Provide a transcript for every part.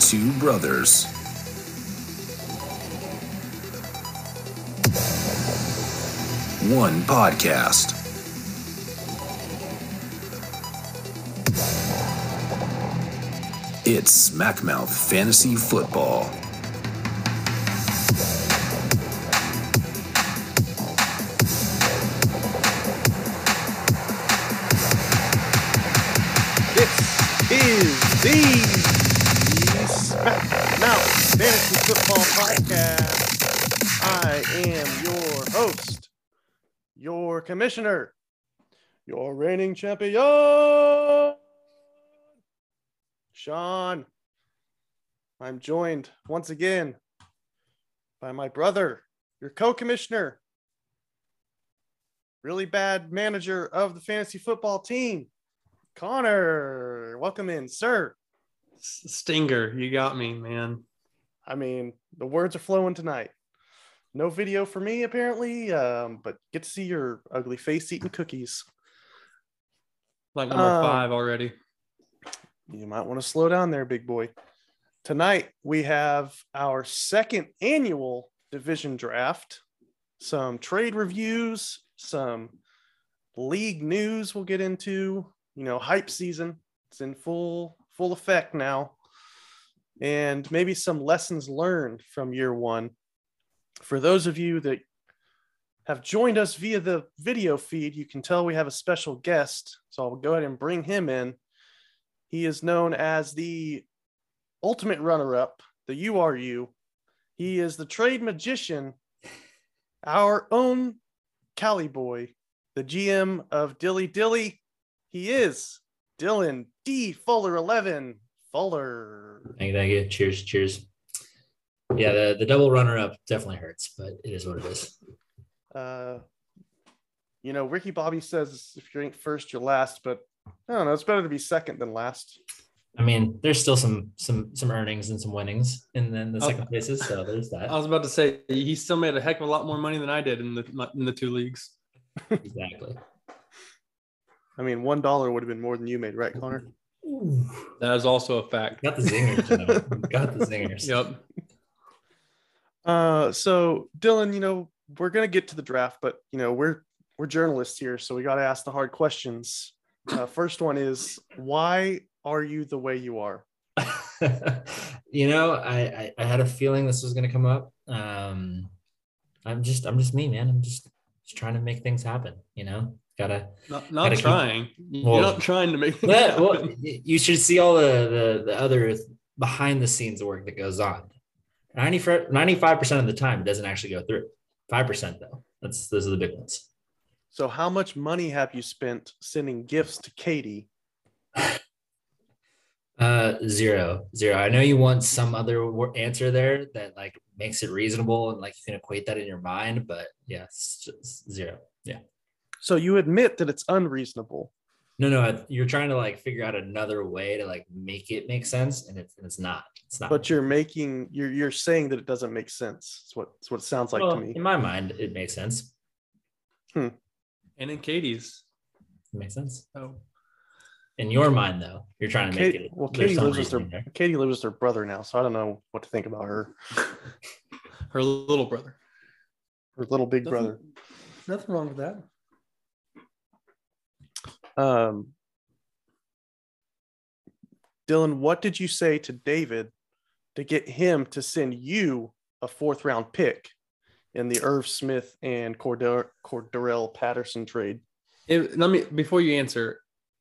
Two brothers. One podcast. It's Smackmouth Fantasy Football. Podcast. I am your host, your commissioner, your reigning champion, Sean. I'm joined once again by my brother, your co commissioner, really bad manager of the fantasy football team, Connor. Welcome in, sir. Stinger, you got me, man. I mean, the words are flowing tonight. No video for me, apparently, um, but get to see your ugly face eating cookies. Like number Um, five already. You might want to slow down there, big boy. Tonight, we have our second annual division draft, some trade reviews, some league news we'll get into, you know, hype season. It's in full full effect now. And maybe some lessons learned from year 1. For those of you that have joined us via the video feed, you can tell we have a special guest. So I'll go ahead and bring him in. He is known as the ultimate runner up, the URU. He is the trade magician, our own Cali boy, the GM of Dilly Dilly. He is Dylan D. Fuller 11. Fuller. Thank you, thank you. Cheers, cheers. Yeah, the, the double runner up definitely hurts, but it is what it is. Uh, you know, Ricky Bobby says if you ain't first, you're last, but I don't know. It's better to be second than last. I mean, there's still some some some earnings and some winnings in the, in the second places, so there's that. I was about to say he still made a heck of a lot more money than I did in the in the two leagues. Exactly. I mean, one dollar would have been more than you made, right, Connor? That is also a fact. Got the zingers. You know? Got the zingers. Yep. Uh, so Dylan, you know, we're gonna get to the draft, but you know, we're we're journalists here, so we got to ask the hard questions. Uh, first one is why are you the way you are? you know, I, I I had a feeling this was gonna come up. Um, I'm just I'm just me, man. I'm just just trying to make things happen. You know, gotta Not, not Gotta keep- trying. You're not trying to make things Yeah, well, you should see all the, the the other behind the scenes work that goes on. 95 percent of the time, it doesn't actually go through. Five percent though. That's those are the big ones. So, how much money have you spent sending gifts to Katie? Uh, zero, zero. I know you want some other answer there that like makes it reasonable and like you can equate that in your mind, but yeah, zero. Yeah. So, you admit that it's unreasonable. No, no, you're trying to like figure out another way to like make it make sense, and it's and it's not. It's not. but you're making you're you're saying that it doesn't make sense. It's what it's what it sounds like Well, to me. in my mind, it makes sense. Hmm. And in Katie's. It makes sense. Oh, In your mind, though, you're trying to make Katie, it. well, Katie lives with her there. Katie lives with her brother now, so I don't know what to think about her. her little brother. Her little big Nothing- brother. Nothing wrong with that. Um, Dylan, what did you say to David to get him to send you a fourth round pick in the Irv Smith and Cordarrelle Patterson trade? It, let me before you answer.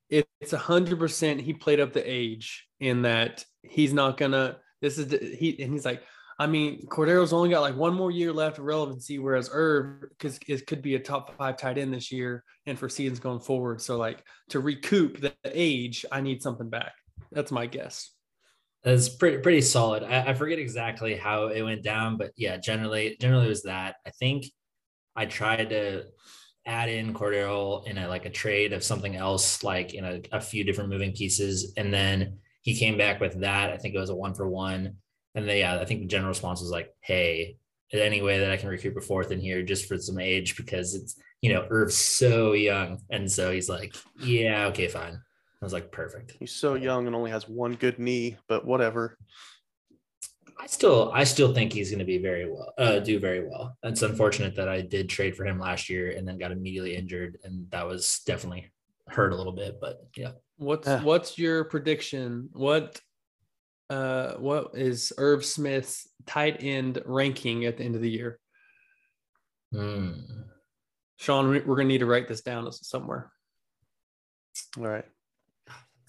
It, it's a hundred percent. He played up the age in that he's not gonna. This is the, he and he's like. I mean, Cordero's only got like one more year left of relevancy, whereas Irv because it could be a top five tight end this year and for seasons going forward. So like to recoup the age, I need something back. That's my guess. It's pretty pretty solid. I, I forget exactly how it went down, but yeah, generally generally was that. I think I tried to add in Cordero in a like a trade of something else, like in a, a few different moving pieces, and then he came back with that. I think it was a one for one. And then yeah, I think the general response was like, "Hey, any way that I can recruit a fourth in here just for some age because it's you know Irv's so young, and so he's like, yeah, okay, fine. I was like, perfect. He's so young and only has one good knee, but whatever. I still I still think he's going to be very well, uh, do very well. It's unfortunate that I did trade for him last year and then got immediately injured, and that was definitely hurt a little bit. But yeah, What's Yeah. what's your prediction? What uh what is Irv Smith's tight end ranking at the end of the year? Hmm. Sean, we- we're gonna need to write this down somewhere. All right.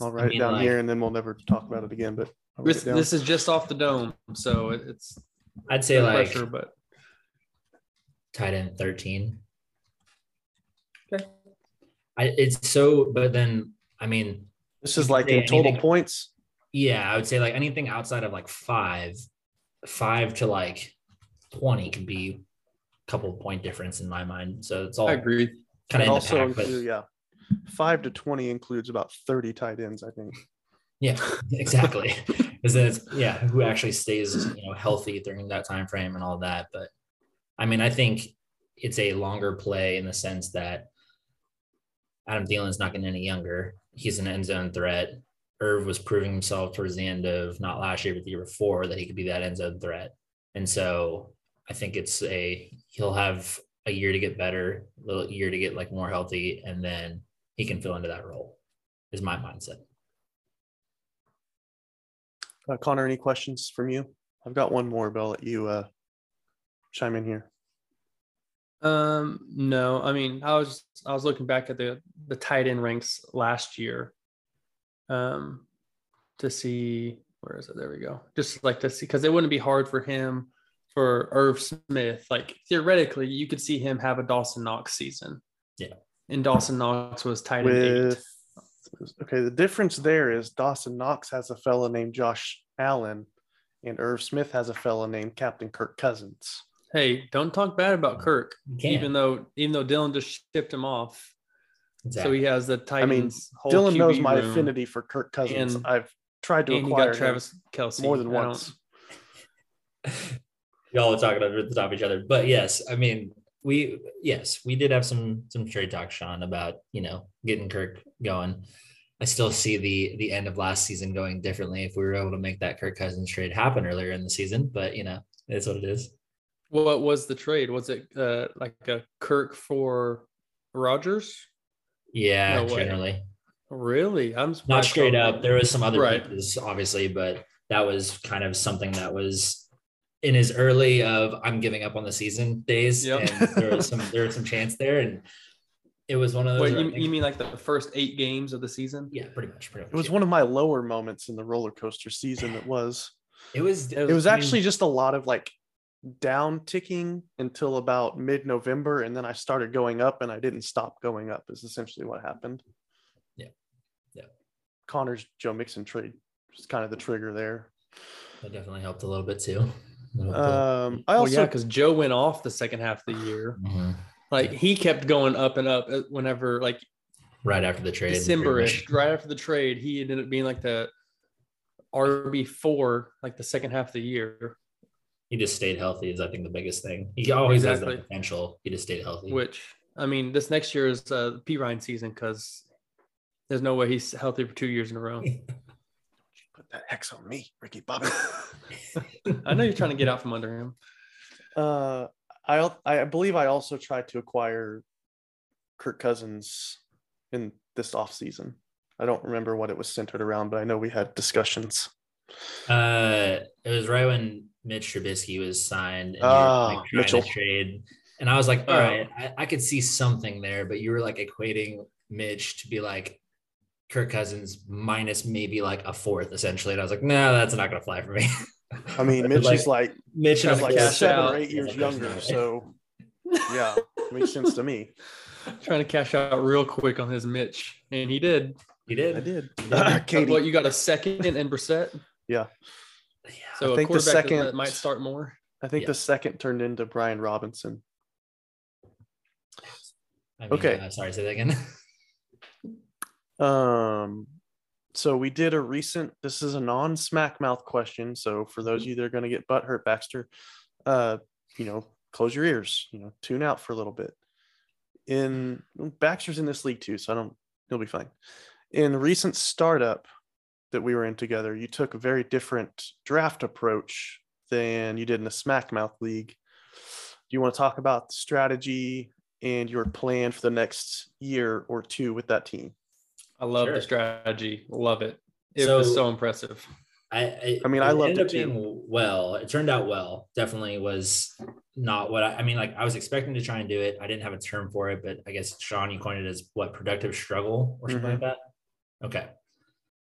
I'll I write mean, it down like, here and then we'll never talk about it again. But This, it this is just off the dome, so it, it's I'd say no like pressure, but tight end thirteen. Okay. I it's so, but then I mean, This is like say in total anything- points. Yeah, I would say like anything outside of like five, five to like twenty can be a couple point difference in my mind. So it's all I agree. kind of also pack, but include, yeah, five to twenty includes about thirty tight ends, I think. Yeah, exactly. Because then it's yeah, who actually stays you know healthy during that time frame and all that. But I mean, I think it's a longer play in the sense that Adam Thielen's not getting any younger. He's an end zone threat. Irv was proving himself towards the end of not last year, but the year before that he could be that end zone threat. And so I think it's a he'll have a year to get better, a little year to get like more healthy, and then he can fill into that role. Is my mindset. Uh, Connor, any questions from you? I've got one more, but I'll let you uh, chime in here. Um, no, I mean, I was I was looking back at the the tight end ranks last year, um, to see where is it? There we go. Just like to see because it wouldn't be hard for him for Irv Smith. Like theoretically, you could see him have a Dawson Knox season. Yeah. and Dawson Knox was tight end eight. With okay, the difference there is Dawson Knox has a fellow named Josh Allen, and Irv Smith has a fellow named Captain Kirk Cousins. Hey, don't talk bad about Kirk, even though even though Dylan just shipped him off. So he has the Titans. mean, whole Dylan knows my room, affinity for Kirk Cousins. and- I've tried to acquire got Travis Kelce more than I once. y'all are talking over the top of each other. But yes, I mean, we yes, we did have some some trade talk, Sean, about you know getting Kirk going. I still see the the end of last season going differently if we were able to make that Kirk Cousins trade happen earlier in the season. But you know, it's what it is. What was the trade? Was it uh, like a Kirk for Rodgers? Yeah, No generally Really? I'm not straight Colorado- up. There was some other Right. pieces, obviously, but that was kind of something that was in his early of I'm giving up on the season days, Yep. and there was some there was some chance there, and it was one of those. Wait, you, think- you mean like the first eight games of the season? yeah, pretty much, pretty much. It was yeah. one of my lower moments in the roller coaster season. It was. It was. It was I mean, actually just a lot of like down ticking until about mid November, and then I started going up, and I didn't stop going up. Is essentially what happened. Yeah. Yeah. Connor's Joe Mixon trade was kind of the trigger there. that definitely helped a little bit too. Little bit. Um, I Oh also yeah, because Joe went off the second half of the year. Mhm. Like he kept going up and up uh, whenever like Right after the trade, pretty December-ish, right after the trade, he ended up being like the RB four, like the second half of the year, He just stayed healthy. Is I think the biggest thing. He always has the potential. He just stayed healthy. which I mean, this next year is uh, P Ryan season because there's no way he's healthy for two years in a row. Don't you put that X on me, Ricky Bobby. I know you're trying to get out from under him. uh, I I believe I also tried to acquire Kirk Cousins in this off season. I don't remember what it was centered around, but I know we had discussions. Uh, it was right when Mitch Trubisky was signed and you were, Ah, like, Mitchell. trade, and I was like, all Oh. right, I, I could see something there, but you were like equating Mitch to be like Kirk Cousins minus maybe like a fourth essentially, and I was like, no, that's not gonna fly for me. I mean, Mitch is like Mitch Trying he's to like seven out. or eight years He's younger, "There's so yeah, makes sense to me. Trying to cash out real quick on his Mitch, and he did. He did. I did. What Katie, you got a second and Brissett? Yeah. So I think the quarterback that- second- that might start more. I think Yeah. the second turned into Brian Robinson. I mean, Okay. uh, sorry, say that again. Um, so we did a recent. This is a non-smack mouth question. So for those of you that are going to get butt hurt, Baxter, uh, you know, close your ears, you know, tune out for a little bit. In Baxter's in this league too, so I don't he'll be fine. In recent startup that we were in together, you took a very different draft approach than you did in the Smackmouth League. Do you want to talk about the strategy and your plan for the next year or two with that team? I love Sure. the strategy. Love it. It So- was so impressive. I, I, I mean, I it loved ended it up being well. It turned out well. Definitely was not what I, I mean. Like I was expecting to try and do it. I didn't have a term for it, but I guess Sean, you coined it as what productive struggle or something like mm-hmm. that. Okay.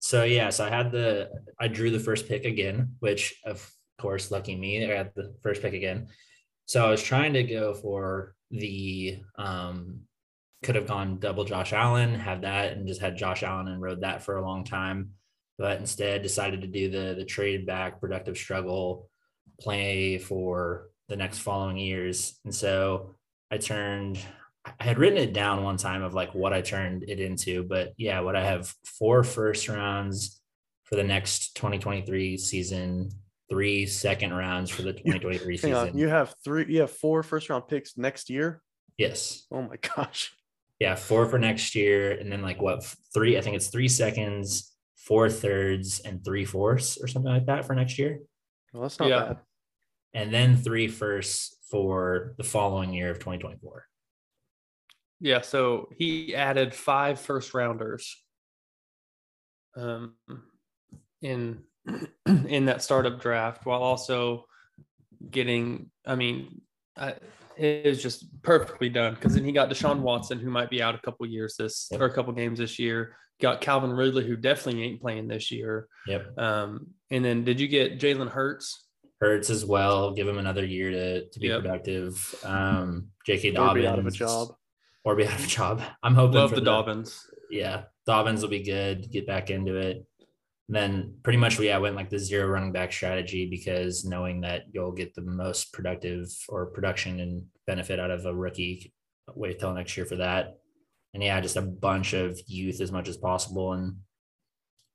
So yeah, so I had the I drew the first pick again, which of course, lucky me, I got the first pick again. So I was trying to go for the um could have gone double Josh Allen, had that and just had Josh Allen and rode that for a long time but instead decided to do the the trade back productive struggle play for the next following years and so i turned i had written it down one time of like what i turned it into but yeah what i have four first rounds for the next 2023 season three second rounds for the 2023 Hang uh, on, season you have three, you have four first round picks next year. yes Oh my gosh. yeah four for next year and then like what three i think it's three seconds four thirds and three fourths or something like that for next year Well, that's not Yeah. bad. and then three firsts for the following year of 2024. Yeah, so he added five first rounders um, in in that startup draft, while also getting. I mean, I, it was just perfectly done because then he got Deshaun Watson, who might be out a couple years this Yep. or a couple games this year. Got Calvin Ridley, who definitely ain't playing this year. Yep. Um, and then did you get Jalen Hurts? Hurts as well. Give him another year to, to be Yep. productive. Um, J.K. Or Dobbins be out of a job. Or be out of a job. I'm hoping Love for the Dobbins. Yeah, Dobbins will be good. Get back into it. then pretty much we yeah, went like the zero running back strategy because knowing that you'll get the most productive or production and benefit out of a rookie. Wait till next year for that. And yeah, just a bunch of youth as much as possible, and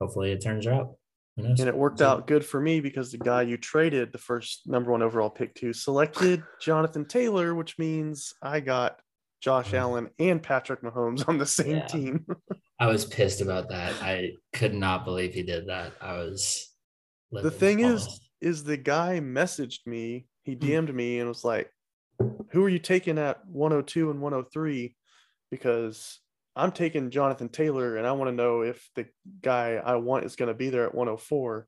hopefully it turns out. Who knows? And it worked So- out good for me because the guy you traded the first number one overall pick to selected Jonathan Taylor, which means I got Josh. Allen and Patrick Mahomes on the same Yeah. team. I was pissed about that. I could not believe he did that. I was. the livid thing is, is the guy messaged me, he Hmm. DM'd me and was like, Who are you taking at 102 and 103? Because I'm taking Jonathan Taylor and I want to know if the guy I want is going to be there at 104.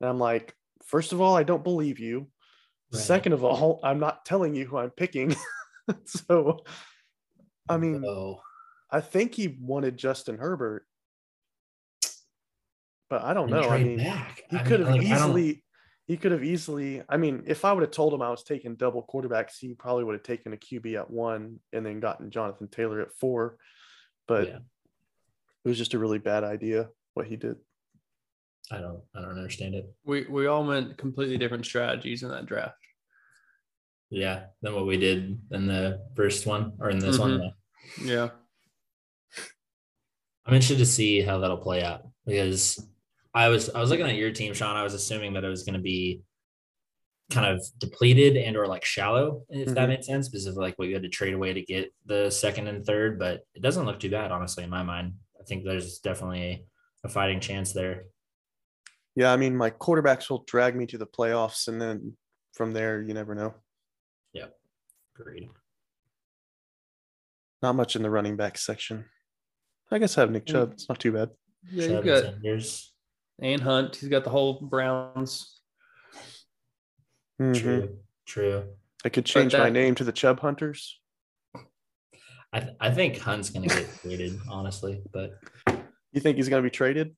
And I'm like, First of all, I don't believe you. Right. Second of all, I'm not telling you who I'm picking. so, I mean, So, I think he wanted Justin Herbert, but I don't then know. I mean, back. he could have like, easily, he could have easily. I mean, if I would have told him I was taking double quarterbacks, he probably would have taken a QB at one and then gotten Jonathan Taylor at four. But Yeah. it was just a really bad idea what he did. I don't. I don't understand it. We we all went completely different strategies in that draft. Yeah, than what we did in the first one or in this one. Mhm. yeah. I'm interested to see how that'll play out because I was I was looking at your team, Sean. I was assuming that it was going to be kind of depleted and or like shallow, if that Mhm. made sense, because of like what you had to trade away to get the second and third. But it doesn't look too bad, honestly, in my mind. I think there's definitely a fighting chance there. Yeah, I mean, my quarterbacks will drag me to the playoffs, and then from there, you never know. Agreed. Not much in the running back section. I guess I have Nick Mm. Chubb. It's not too bad. Yeah, Chubb you and got Sanders. and Hunt. He's got the whole Browns. Mhm. True. True. I could change my name to the Chubb Hunters. I, th- I think Hunt's going to get traded, honestly, but You think he's going to be traded?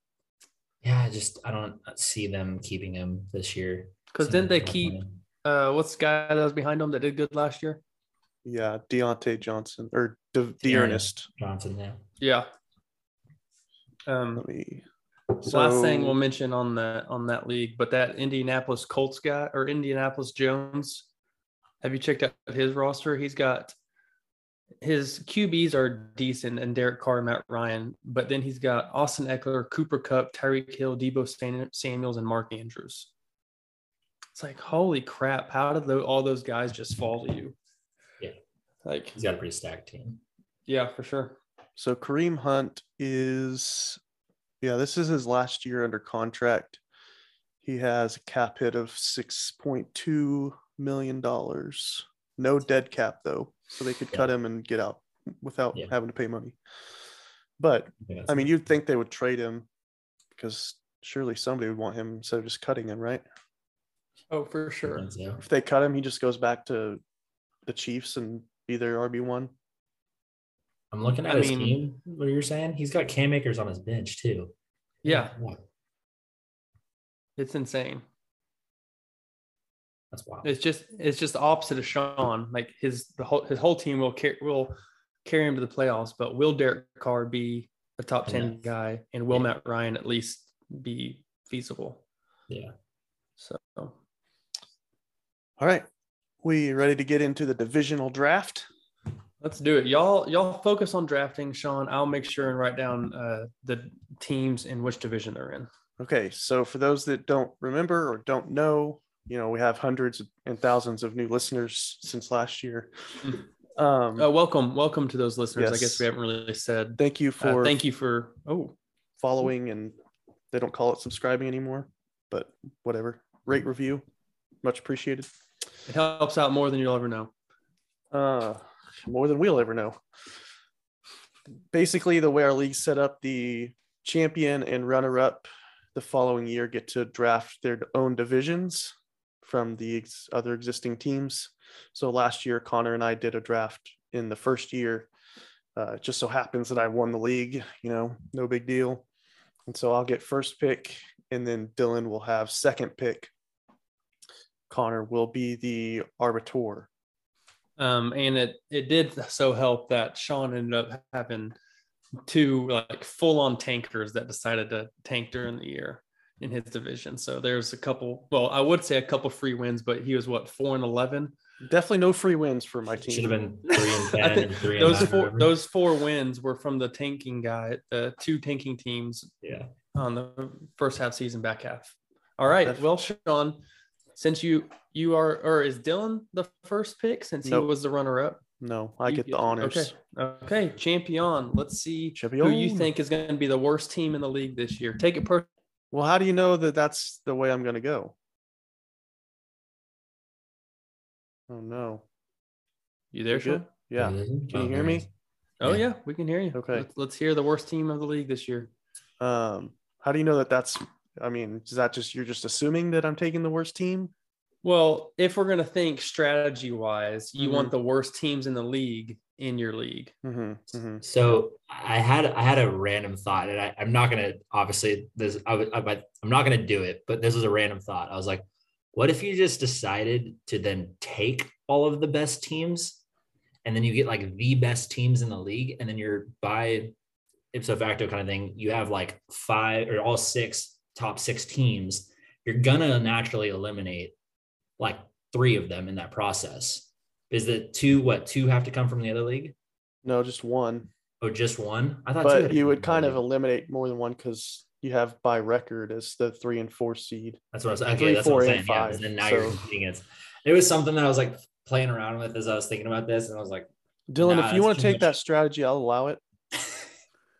yeah, I just I don't see them keeping him this year. Because Seems didn't they keep uh what's the guy that was behind him that did good last year? Yeah, Deontay Johnson or De- D'Ernest. D'Ernest. Johnson? Yeah. Yeah. Um Let me. last thing we'll mention on that on that league, but that Indianapolis Colts guy or Indianapolis Jones, have you checked out his roster? He's got his QBs are decent and Derek Carr, Matt Ryan, but then he's got Austin Ekeler, Cooper Kupp, Tyreek Hill, Deebo Stan- Samuels, and Mark Andrews. It's like, holy crap! How did tho- all those guys just fall to you? Yeah. Like, He's got a pretty stacked team. yeah, for sure. So Kareem Hunt is, yeah, this is his last year under contract. He has a cap hit of six point two million dollars. No dead cap though, so they could cut him and get out without Yeah. having to pay money. But think I mean, you'd think they would trade him because surely somebody would want him instead of just cutting him, right? Oh, for sure. If they cut him, he just goes back to the Chiefs and be their RB one. I'm looking at I his mean- team. What are you're saying? He's got Cam Akers on his bench too. Yeah, Wow, it's insane. that's wild. It's just it's just the opposite of Sean. Like his the whole his whole team will carry will carry him to the playoffs, but will Derek Carr be a top ten Enough. guy, and will Yeah. Matt Ryan at least be feasible? Yeah. So All right. We ready to get into the divisional draft? let's do it. Y'all y'all focus on drafting, Sean. I'll make sure and write down uh, the teams in which division they're in. Okay, so for those that don't remember or don't know, you know, we have hundreds and thousands of new listeners since last year. Um, Uh, welcome, welcome to those listeners. I guess we haven't really said. thank you Uh, for thank you for oh following, and they don't call it subscribing anymore, but whatever. Rate review, much appreciated. It helps out more than you'll ever know. Uh, more than we'll ever know. Basically, the way our league set up, the champion and runner-up the following year get to draft their own divisions from the ex- other existing teams. So last year, Connor and I did a draft in the first year. Uh, it just so happens that I won the league. You know, no big deal. And so I'll get first pick, and then Dylan will have second pick. Connor will be the arbiter. Um, and it it did so help that Sean ended up having two like full on tankers that decided to tank during the year in his division. So there's a couple. Well, I would say a couple free wins, but he was what four and eleven. Definitely no free wins for my team. Should team. have been three and I ten think and three Those and four whatever. those four wins were from the tanking guy, the two tanking teams yeah. on the first half season, back half. All right. Well, Sean, since you you are or is Dylan the first pick since Nope. he was the runner up? No, I get the honors. Okay. Okay. Champion. Let's see who you think is going to be the worst team in the league this year. Take it personal. Well, how do you know that that's the way I'm going to go? Oh no. You there, You? Sean? Yeah. Can Can you hear me? Oh Yeah. yeah, we can hear you. Okay. Let's, let's hear the worst team of the league this year. Um, how do you know that that's? I mean, is that just you're just assuming that I'm taking the worst team? Well, if we're going to think strategy wise, you Mm-hmm. want the worst teams in the league in your league. Mm-hmm, mm-hmm. So I had I had a random thought, and I, I'm not gonna obviously this I, I, I'm not gonna do it, but this was a random thought. I was like, what if you just decided to then take all of the best teams, and then you get like the best teams in the league, and then you're by ipso facto kind of thing. You have like five or all six top six teams. You're gonna naturally eliminate like three of them in that process. Is that two? What two have to come from the other league? No, just one. Oh, just one? I thought But you would kind of league. eliminate more than one because you have by record as the three and four seed. That's what I was okay. three, that's four, what I'm saying. Yeah, then now you're so- competing against. It was something that I was like playing around with as I was thinking about this, and I was like, Dylan, Nah, if you want to take much. that strategy, I'll allow it.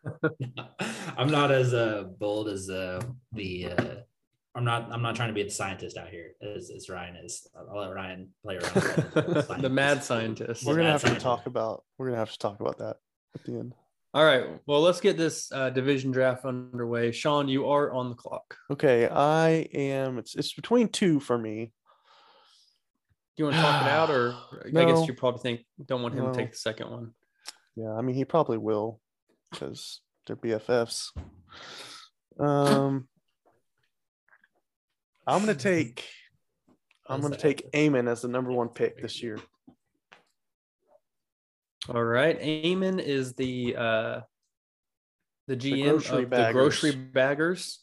I'm not as uh, bold as uh, the. Uh, I'm not. I'm not trying to be the scientist out here as, as Ryan is. I'll I'll let Ryan play around. with the mad scientist. We're gonna mad have to talk about. We're gonna have to talk about that at the end. All right. Well, let's get this uh, division draft underway. Sean, you are on the clock. Okay, I am. It's it's between two for me. Do you want to talk it out, or I guess you probably think don't want him No. to take the second one. Yeah, I mean he probably will because they're BFFs. Um, I'm gonna take. I'm gonna take Eamon as the number one pick this year. All right. Eamon is the uh, the GM grocery of the grocery baggers. baggers.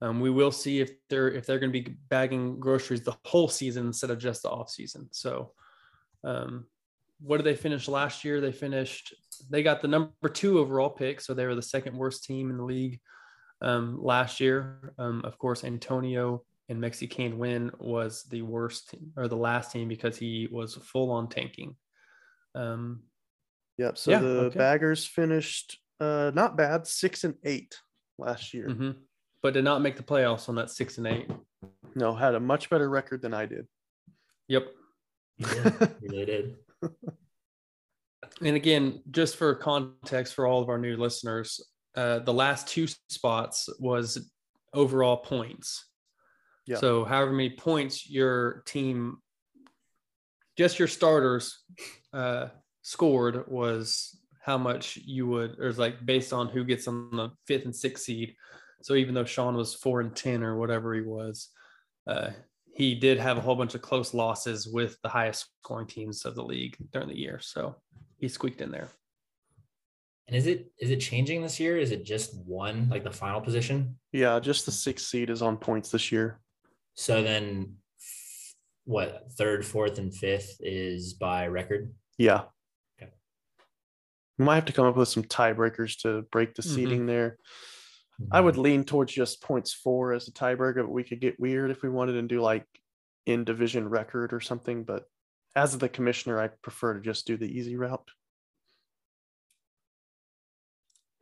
Um, we will see if they're if they're going to be bagging groceries the whole season instead of just the off season. So, um, what did they finish last year? They finished. They got the number two overall pick, so they were the second worst team in the league um, last year. Um, of course, Antonio and Mexican win was the worst team, or the last team because he was full on tanking. Um, Yep. So Yeah, the okay. baggers finished uh not bad, six and eight last year. mhm. But did not make the playoffs on that six and eight. No, had a much better record than I did. Yep. You did. You really did. And again, just for context for all of our new listeners, uh, the last two spots was overall points. Yeah. So, however many points your team, just your starters, uh, scored was how much you would, or like based on who gets on the fifth and sixth seed. So, even though Sean was four and 10 or whatever he was, uh, he did have a whole bunch of close losses with the highest scoring teams of the league during the year. So, he squeaked in there. And is it is it changing this year? Is it just one like the final position? Yeah, just the sixth seed is on points this year. So then, what third, fourth, and fifth is by record? Yeah. Okay. We might have to come up with some tiebreakers to break the Mhm. seeding there. I would lean towards just points four as a tiebreaker, but we could get weird if we wanted and do like in division record or something. But as the commissioner, I prefer to just do the easy route.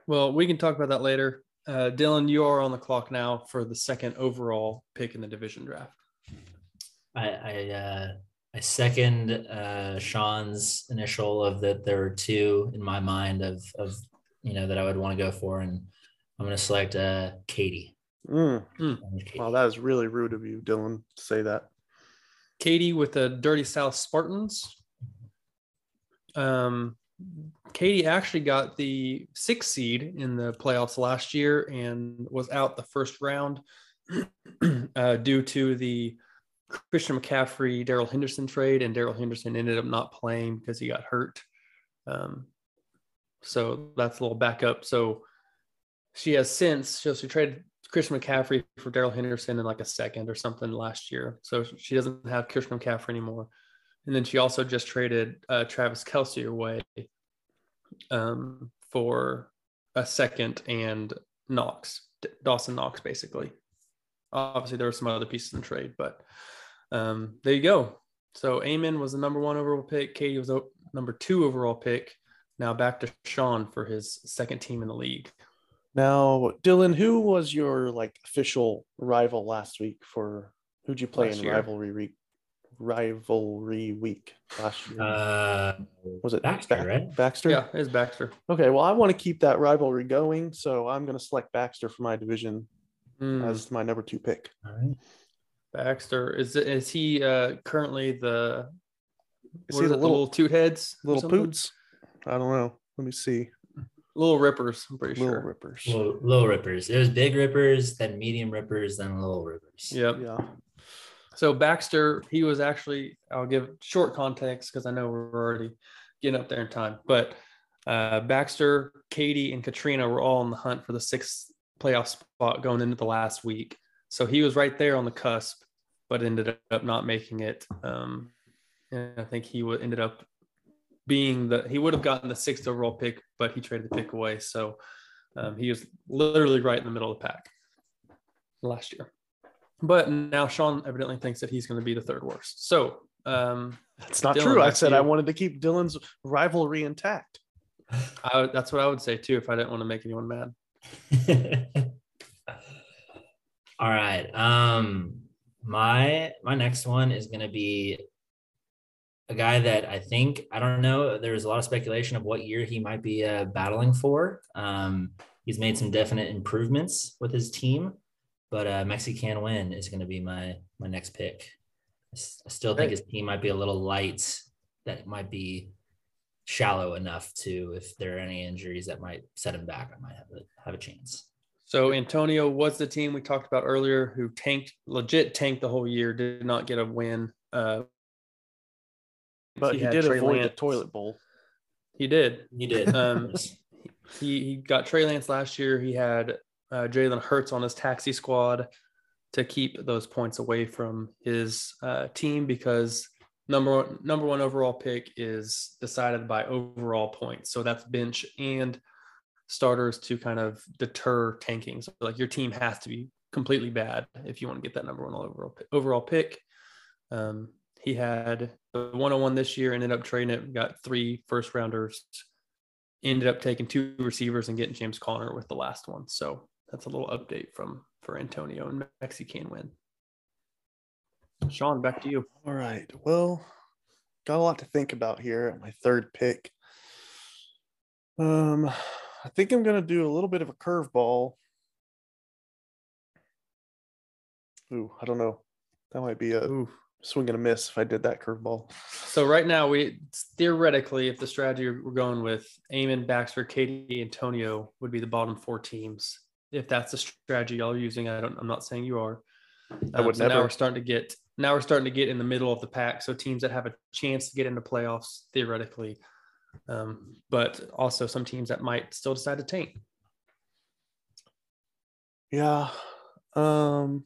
Well, we can talk about that later. Uh, Dylan, you are on the clock now for the second overall pick in the division draft. I I, uh, I second uh, Sean's initial of that there were two in my mind of of you know that I would want to go for, and I'm going to select uh, Katie. Mm, Katie. wow, that is really rude of you, Dylan, to say that. Katie with the Dirty South Spartans. Um, Katie actually got the sixth seed in the playoffs last year and was out the first round uh, due to the Christian McCaffrey, Darrell Henderson trade, and Darrell Henderson ended up not playing because he got hurt. Um, so that's a little backup. So she has since so she traded Christian McCaffrey for Darrell Henderson in like a second or something last year. So she doesn't have Christian McCaffrey anymore. And then she also just traded uh, Travis Kelce away um, for a second and Knox, Dawson Knox, basically. Obviously, there were some other pieces in trade, but um, there you go. So Eamon was the number one overall pick. Katie was number two overall pick. Now back to Sean for his second team in the league. Now, Dylan, who was your like official rival last week for who'd you play Last in year. rivalry week? Rivalry week last year. Uh, was it Baxter, Bax- right? Baxter? Yeah, it's Baxter. Okay, well, I want to keep that rivalry going, so I'm going to select Baxter for my division Hmm. as my number two pick. all right. Baxter is is he uh, currently the Is he the little- little toot heads, Little something? Poots? I don't know. Let me see. Little rippers? I'm pretty Little sure. Rippers. Little, little rippers. It was big rippers, then medium rippers, then little rippers. Yep. Yeah. So Baxter, he was actually, I'll give short context because I know we're already getting up there in time. But uh, Baxter, Katie, and Katrina were all in the hunt for the sixth playoff spot going into the last week. So he was right there on the cusp, but ended up not making it. Um, and I think he would ended up being the he would have gotten the sixth overall pick, but he traded the pick away. So um, he was literally right in the middle of the pack last year. But now Sean evidently thinks that he's going to be the third worst. So um, That's not Dylan, true. I back to said I wanted to keep Dylan's rivalry intact. I, that's what I would say too if I didn't want to make anyone mad. All right. Um my my next one is going to be a guy that I think I don't know. There's a lot of speculation of what year he might be uh, battling for. Um, he's made some definite improvements with his team, but uh, Mexican win is going to be my my next pick. I s- I still think his team might be a little light. That might be shallow enough to if there are any injuries that might set him back. I might have a have a chance. So Antonio was the team we talked about earlier who tanked, legit tanked the whole year, did not get a win. Uh, But he, had did Trey avoid Lance. the toilet bowl. He did. He did. Um, he he got Trey Lance last year. He had uh, Jalen Hurts on his taxi squad to keep those points away from his uh, team because number one, number one overall pick is decided by overall points. So that's bench and starters to kind of deter tanking. So like your team has to be completely bad if you want to get that number one overall overall pick. Um, he had the 101 this year, ended up trading it, got three first rounders, ended up taking two receivers and getting James Conner with the last one. So that's a little update from for Antonio and Mexican win. Sean, back to you. All right. Well, got a lot to think about here at my third pick. Um, I think I'm going to do a little bit of a curveball. Ooh, I don't know. That might be a Ooh. Swing and a miss if I did that curveball. So right now, we theoretically, if the strategy we're going with, Eamon, Baxter, Katie, Antonio would be the bottom four teams. If that's the strategy y'all are using, I don't. I'm not saying you are. I would Um, so Now we're starting to get. Now we're starting to get in the middle of the pack. So teams that have a chance to get into playoffs theoretically, um, but also some teams that might still decide to tank. Yeah. Um,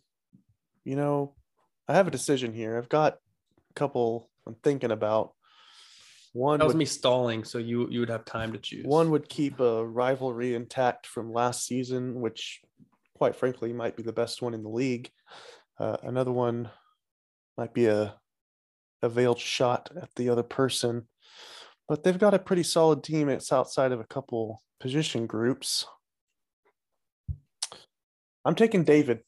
you know, I have a decision here. I've got a couple I'm thinking about. One That was would, me stalling, so you you would have time to choose. one would keep a rivalry intact from last season, which quite frankly might be the best one in the league. Uh, another one might be a a veiled shot at the other person, but they've got a pretty solid team. It's outside of a couple position groups. I'm taking David.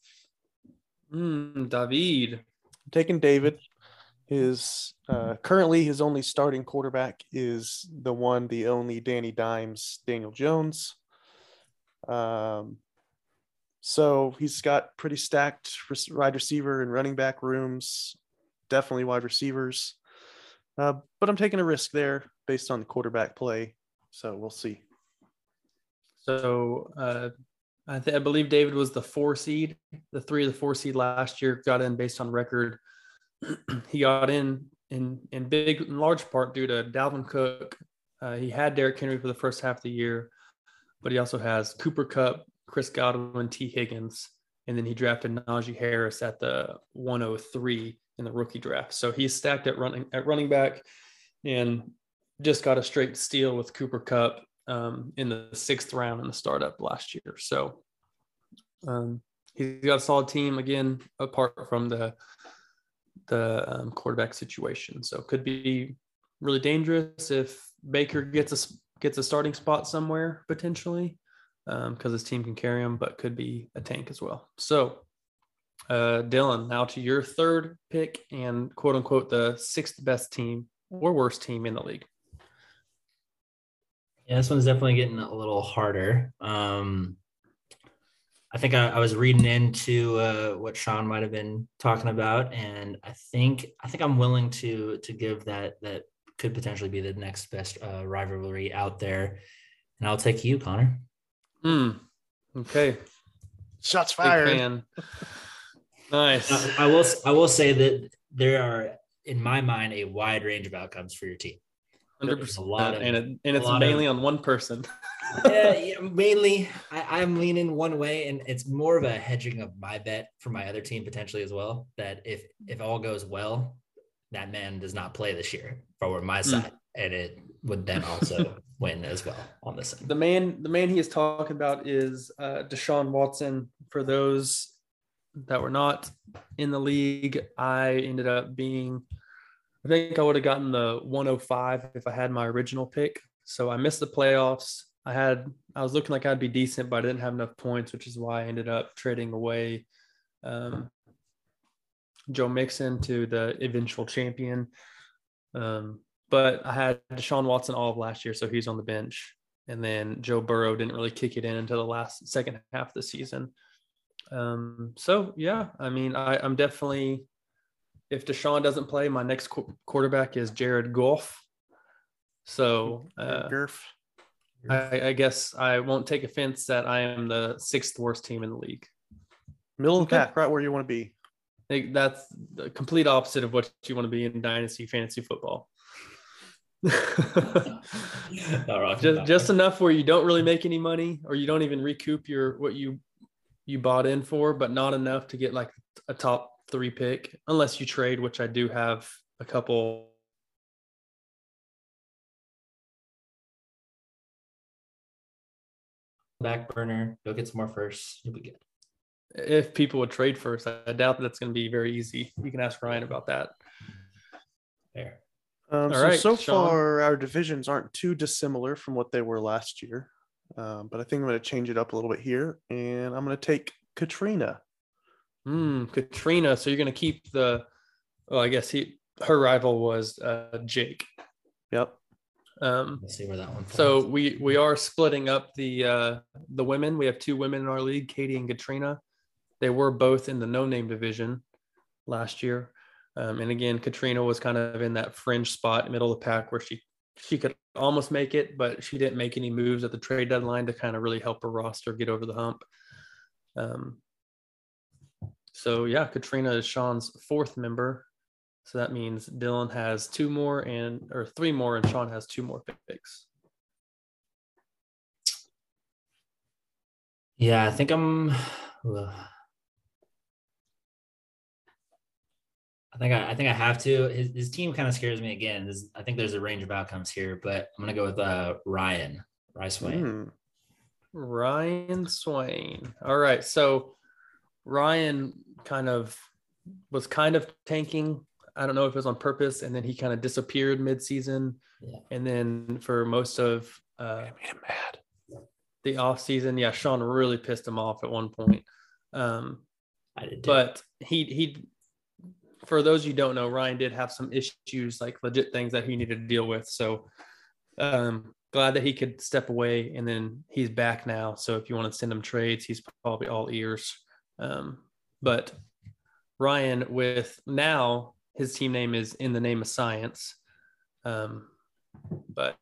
Mm, David. Taking David. His uh, currently his only starting quarterback is the one, the only Danny Dimes, Daniel Jones. Um, so he's got pretty stacked wide receiver and running back rooms, definitely wide receivers. Uh, but I'm taking a risk there based on the quarterback play. So we'll see. So uh, I, th- I believe David was the four seed. The three of the four seed last year got in based on record. he got in in in big in large part due to Dalvin Cook. Uh, he had Derrick Henry for the first half of the year, but he also has Cooper Kupp, Chris Godwin, Tee Higgins, and then he drafted Najee Harris at the 103 in the rookie draft. So he's stacked at running at running back, and just got a straight steal with Cooper Kupp um, in the sixth round in the startup last year. So um, he's got a solid team again, apart from the the um, quarterback situation. So could be really dangerous if Baker gets a gets a starting spot somewhere potentially because his team can carry him, but could be a tank as well. So. Uh, Dylan, now to your third pick and quote unquote the sixth best team or worst team in the league. Yeah, this one's definitely getting a little harder. Um, I think I, I was reading into uh, what Sean might have been talking about, and I think I think I'm willing to to give that that could potentially be the next best uh, rivalry out there, and I'll take you, Connor. Hmm. Okay. Shots Big fired. Nice. I, I will I will say that there are, in my mind, a wide range of outcomes for your team. Hundred There's a percent. lot of- And it, and it's lot of- mainly on one person. yeah, yeah, mainly I, I'm leaning one way, and it's more of a hedging of my bet for my other team potentially as well. That if if all goes well, that man does not play this year for my side, and it would then also win as well on this side. The man, the man he is talking about is uh, Deshaun Watson. For those that were not in the league, I ended up being. I think I would have gotten the 105 if I had my original pick. So I missed the playoffs. I had I was looking like I'd be decent, but I didn't have enough points, which is why I ended up trading away um, Joe Mixon to the eventual champion. Um, but I had Deshaun Watson all of last year, so he's on the bench. And then Joe Burrow didn't really kick it in until the last second half of the season. Um, so yeah, I mean, I, I'm definitely if Deshaun doesn't play, my next qu- quarterback is Jared Goff. So uh, Gerf. I, I guess I won't take offense that I am the sixth worst team in the league. Middle of the Okay. pack, right where you want to be. I think that's the complete opposite of what you want to be in dynasty fantasy football. Not wrong. just just enough where you don't really make any money or you don't even recoup your what you you bought in for, but not enough to get like a top three pick unless you trade, which I do have a couple. back burner. Go get some more first. You'll be good. if people would trade first. I doubt that that's going to be very easy. You can ask Ryan about that. There. Um, All so right, so Sean. far, our divisions aren't too dissimilar from what they were last year. Um, but I think I'm going to change it up a little bit here, and I'm going to take Katrina. Hmm, Katrina. So you're going to keep the. Well, I guess he her rival was uh, Jake. Yep. Um, Let's see where that one. so we we are splitting up the uh, the women. We have two women in our league, Katie and Katrina. They were both in the no name division last year. Um, and again, Katrina was kind of in that fringe spot, middle of the pack, where she she could almost make it, but she didn't make any moves at the trade deadline to kind of really help her roster get over the hump. Um, so yeah, Katrina is Sean's fourth member. So that means Dylan has two more and or three more, and Sean has two more picks. yeah, I think I'm. I think I, I think I have to. His, his team kind of scares me again. This, I think there's a range of outcomes here, but I'm gonna go with uh, Ryan Rice Wayne. Hmm. Ryan Swain. All right. So Ryan kind of was kind of tanking. I don't know if it was on purpose, and then he kind of disappeared mid-season. Yeah. And then for most of uh, made him mad. the off season, yeah, Sean really pissed him off at one point. Um, I did, but he he for those you don't know ryan did have some issues like legit things that he needed to deal with so um glad that he could step away and then he's back now so if you want to send him trades he's probably all ears um but ryan with now his team name is in the name of science um but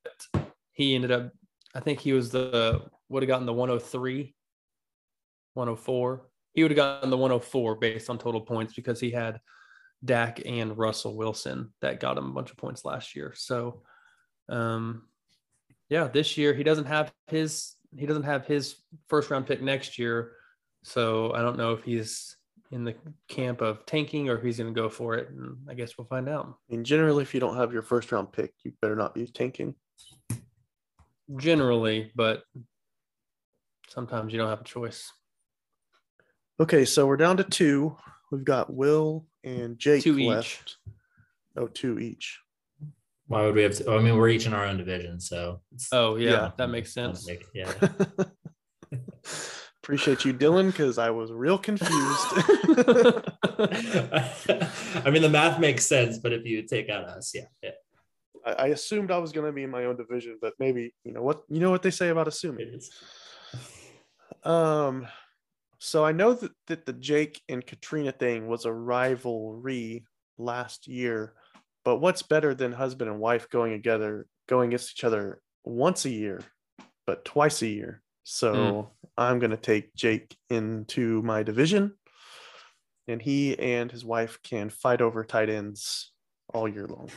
he ended up i think he was the would have gotten the 103 104 he would have gotten the 104 based on total points because he had Dak and Russell Wilson that got him a bunch of points last year. So, um, yeah, this year he doesn't have his he doesn't have his first round pick next year. So I don't know if he's in the camp of tanking or if he's going to go for it. And I guess we'll find out. I mean, generally, if you don't have your first round pick, you better not be tanking. Generally, but sometimes you don't have a choice. Okay, so we're down to two. We've got Will and Jake Two each. left. Oh, two each. why would we have to? I mean, we're each in our own division, so Oh yeah, Yeah. that makes sense. yeah. Appreciate you, Dylan, because I was real confused. I mean, the math makes sense, but if you take out us, yeah, yeah, I, I assumed I was going to be in my own division, but maybe you know what you know what they say about assuming. Um, so I know that, that the Jake and Katrina thing was a rivalry last year, but what's better than husband and wife going together, going against each other once a year, but twice a year? So I'm going to take Jake into my division, and he and his wife can fight over tight ends all year long.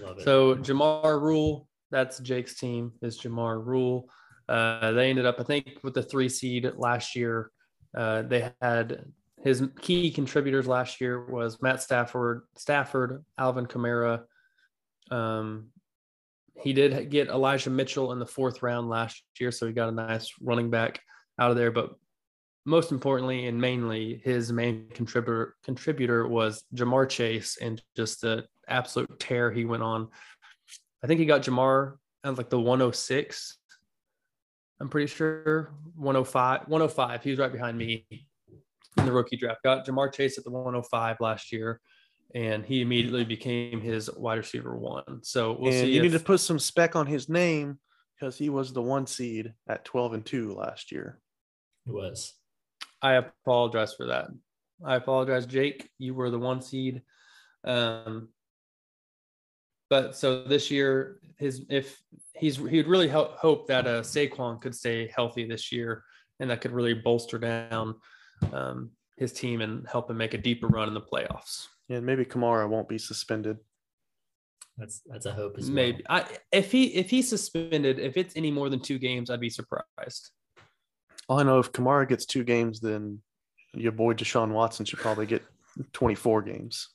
Love it. So Jamar Rule, that's Jake's team, is Jamar Rule. Uh, they ended up, I think, with the three seed last year. Uh, they had his key contributors last year was Matt Stafford, Stafford, Alvin Kamara. Um, he did get Elijah Mitchell in the fourth round last year, so he got a nice running back out of there. But most importantly and mainly, his main contributor contributor was Ja'Marr Chase and just the absolute tear he went on. I think he got Ja'Marr at like the 106. I'm pretty sure 105, 105. He was right behind me in the rookie draft. Got Ja'Marr Chase at the 105 last year, and he immediately became his wide receiver one. So we'll and see. you need to put some spec on his name because he was the one seed at 12 and 2 last year. it was. I apologize for that. I apologize, Jake. You were the one seed. Um, but so this year, his if he's he would really help, hope that uh, Saquon could stay healthy this year, and that could really bolster down um, his team and help him make a deeper run in the playoffs. And maybe Kamara won't be suspended. That's that's a hope as well. Maybe I if he if he's suspended, if it's any more than two games, I'd be surprised. All I know, if Kamara gets two games, then your boy Deshaun Watson should probably get 24 games.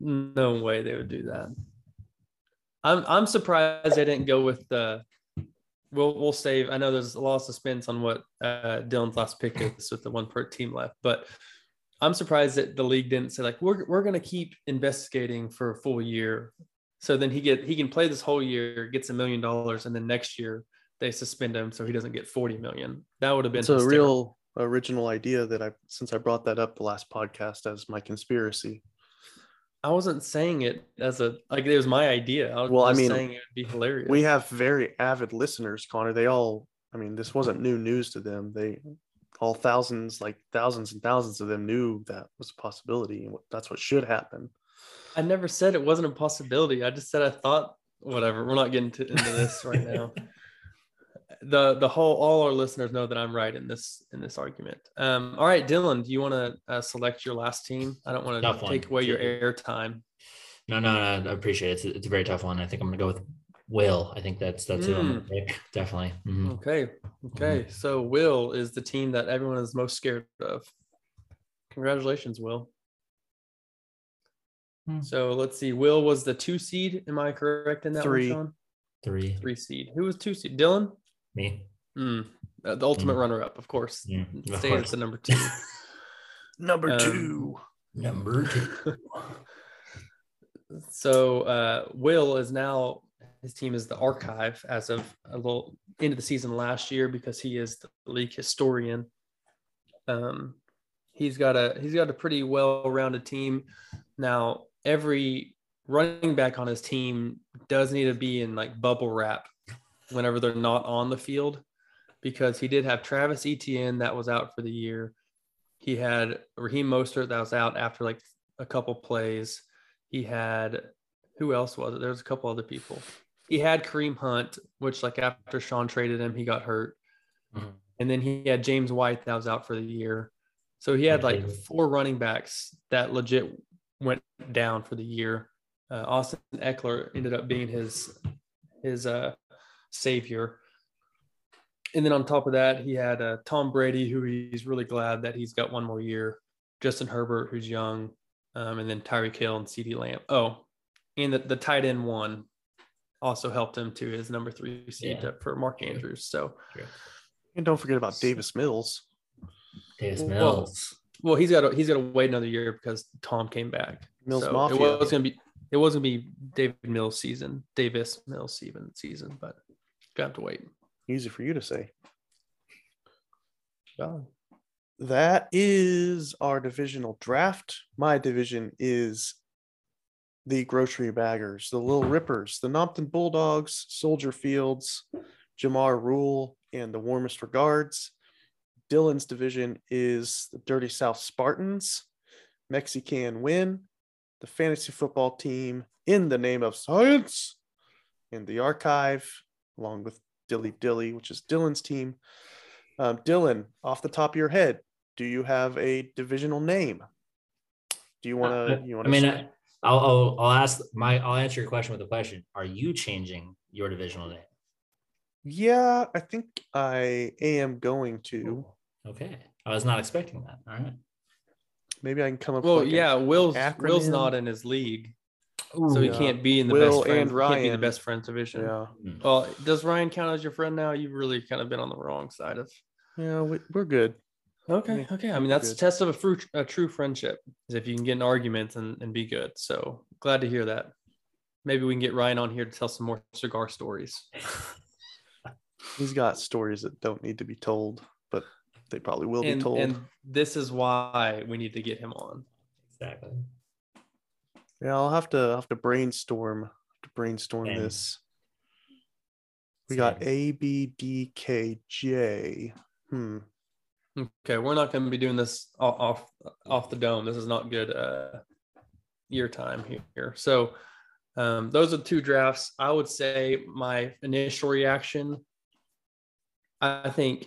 No way they would do that. I'm I'm surprised they didn't go with the we'll we'll save. I know there's a lot of suspense on what uh, Dylan's last pick is with the one per team left, but I'm surprised that the league didn't say like we're we're gonna keep investigating for a full year. So then he get he can play this whole year, gets a million dollars, and then next year they suspend him so he doesn't get 40 million. That would have been It's a real original idea that I since I brought that up the last podcast as my conspiracy. I wasn't saying it as a like it was my idea. I was Well, I mean, saying it would be hilarious. We have very avid listeners, Connor. They all I mean, this wasn't new news to them. They all thousands, like thousands and thousands of them knew that was a possibility and that's what should happen. I never said it wasn't a possibility. I just said I thought whatever. We're not getting to, into this right now. The the whole all our listeners know that I'm right in this in this argument. Um, all right, Dylan, do you want to uh, select your last team? I don't want to take away your air time. No, no, no. I appreciate it. It's it's a very tough one. I think I'm gonna go with Will. I think that's that's who I'm gonna pick. Definitely. Mhm. Okay, okay. So Will is the team that everyone is most scared of. Congratulations, Will. Hmm. So let's see. Will was the two seed. Am I correct in that Three. one, Sean? Three. Three seed. Who was two seed? Dylan. Me. Mm, uh, the ultimate Mm. runner-up, of course. Mm, of Staying at the number two. Number Um, two. Number two. so uh, Will is now his team is the archive as of a little into the season last year because he is the league historian. Um, he's got a he's got a pretty well-rounded team. Now every running back on his team does need to be in like bubble wrap whenever they're not on the field because he did have Travis Etienne that was out for the year. He had Raheem Mostert that was out after like a couple plays. He had who else was it? There was a couple other people. He had Kareem Hunt, which like after Sean traded him, he got hurt. Mhm. And then he had James White that was out for the year. So he had like four running backs that legit went down for the year. Uh, Austin Ekeler ended up being his his uh, savior. And then on top of that, he had uh, Tom Brady, who he's really glad that he's got one more year. Justin Herbert, who's young, um, and then Tyreek Hill and CeeDee Lamb. Oh, and the, the tight end one also helped him to his number three seed Yeah. for Mark Andrews. So, And don't forget about Davis Mills. Davis Well, Mills. well, he's got to, he's got to wait another year because Tom came back. Mills so Mafia. It was gonna be it was gonna be David Mills season, Davis Mills season season, but gonna have to wait. Easy for you to say. Yeah. That is our divisional draft. My division is the grocery baggers, the little rippers, the Nompton Bulldogs, Soldier Fields, Jamar Rule, and the warmest regards. Dylan's division is the Dirty South Spartans, Mexican Win, the fantasy football team in the name of science, and the archive, along with Dilly Dilly, which is Dylan's team. Um, Dylan, off the top of your head, do you have a divisional name? Do you want to? You I want mean, I, I'll, I'll I'll ask my I'll answer your question with a question. Are you changing your divisional name? yeah, I think I am going to. Okay, I was not expecting that. All right. Maybe I can come up. Well, with like yeah, Will's Will's not in his league, so he Yeah. can't be in the Will best friends. and he can't be the best friends division. yeah, Hmm. Well, does Ryan count as your friend now? You've really kind of been on the wrong side of. yeah, we, we're good. Okay, Yeah, okay. I mean, that's a test of a, fruit, a true friendship is if you can get in arguments and, and be good. So glad to hear that. Maybe we can get Ryan on here to tell some more cigar stories. He's got stories that don't need to be told, but they probably will be told. and this is why we need to get him on. Exactly. yeah, I'll have to I'll have to brainstorm to brainstorm Same. this. We got A B D K J. Hmm. Okay, we're not going to be doing this off off the dome. This is not good uh, year time here. So um, those are the two drafts. I would say my initial reaction. I think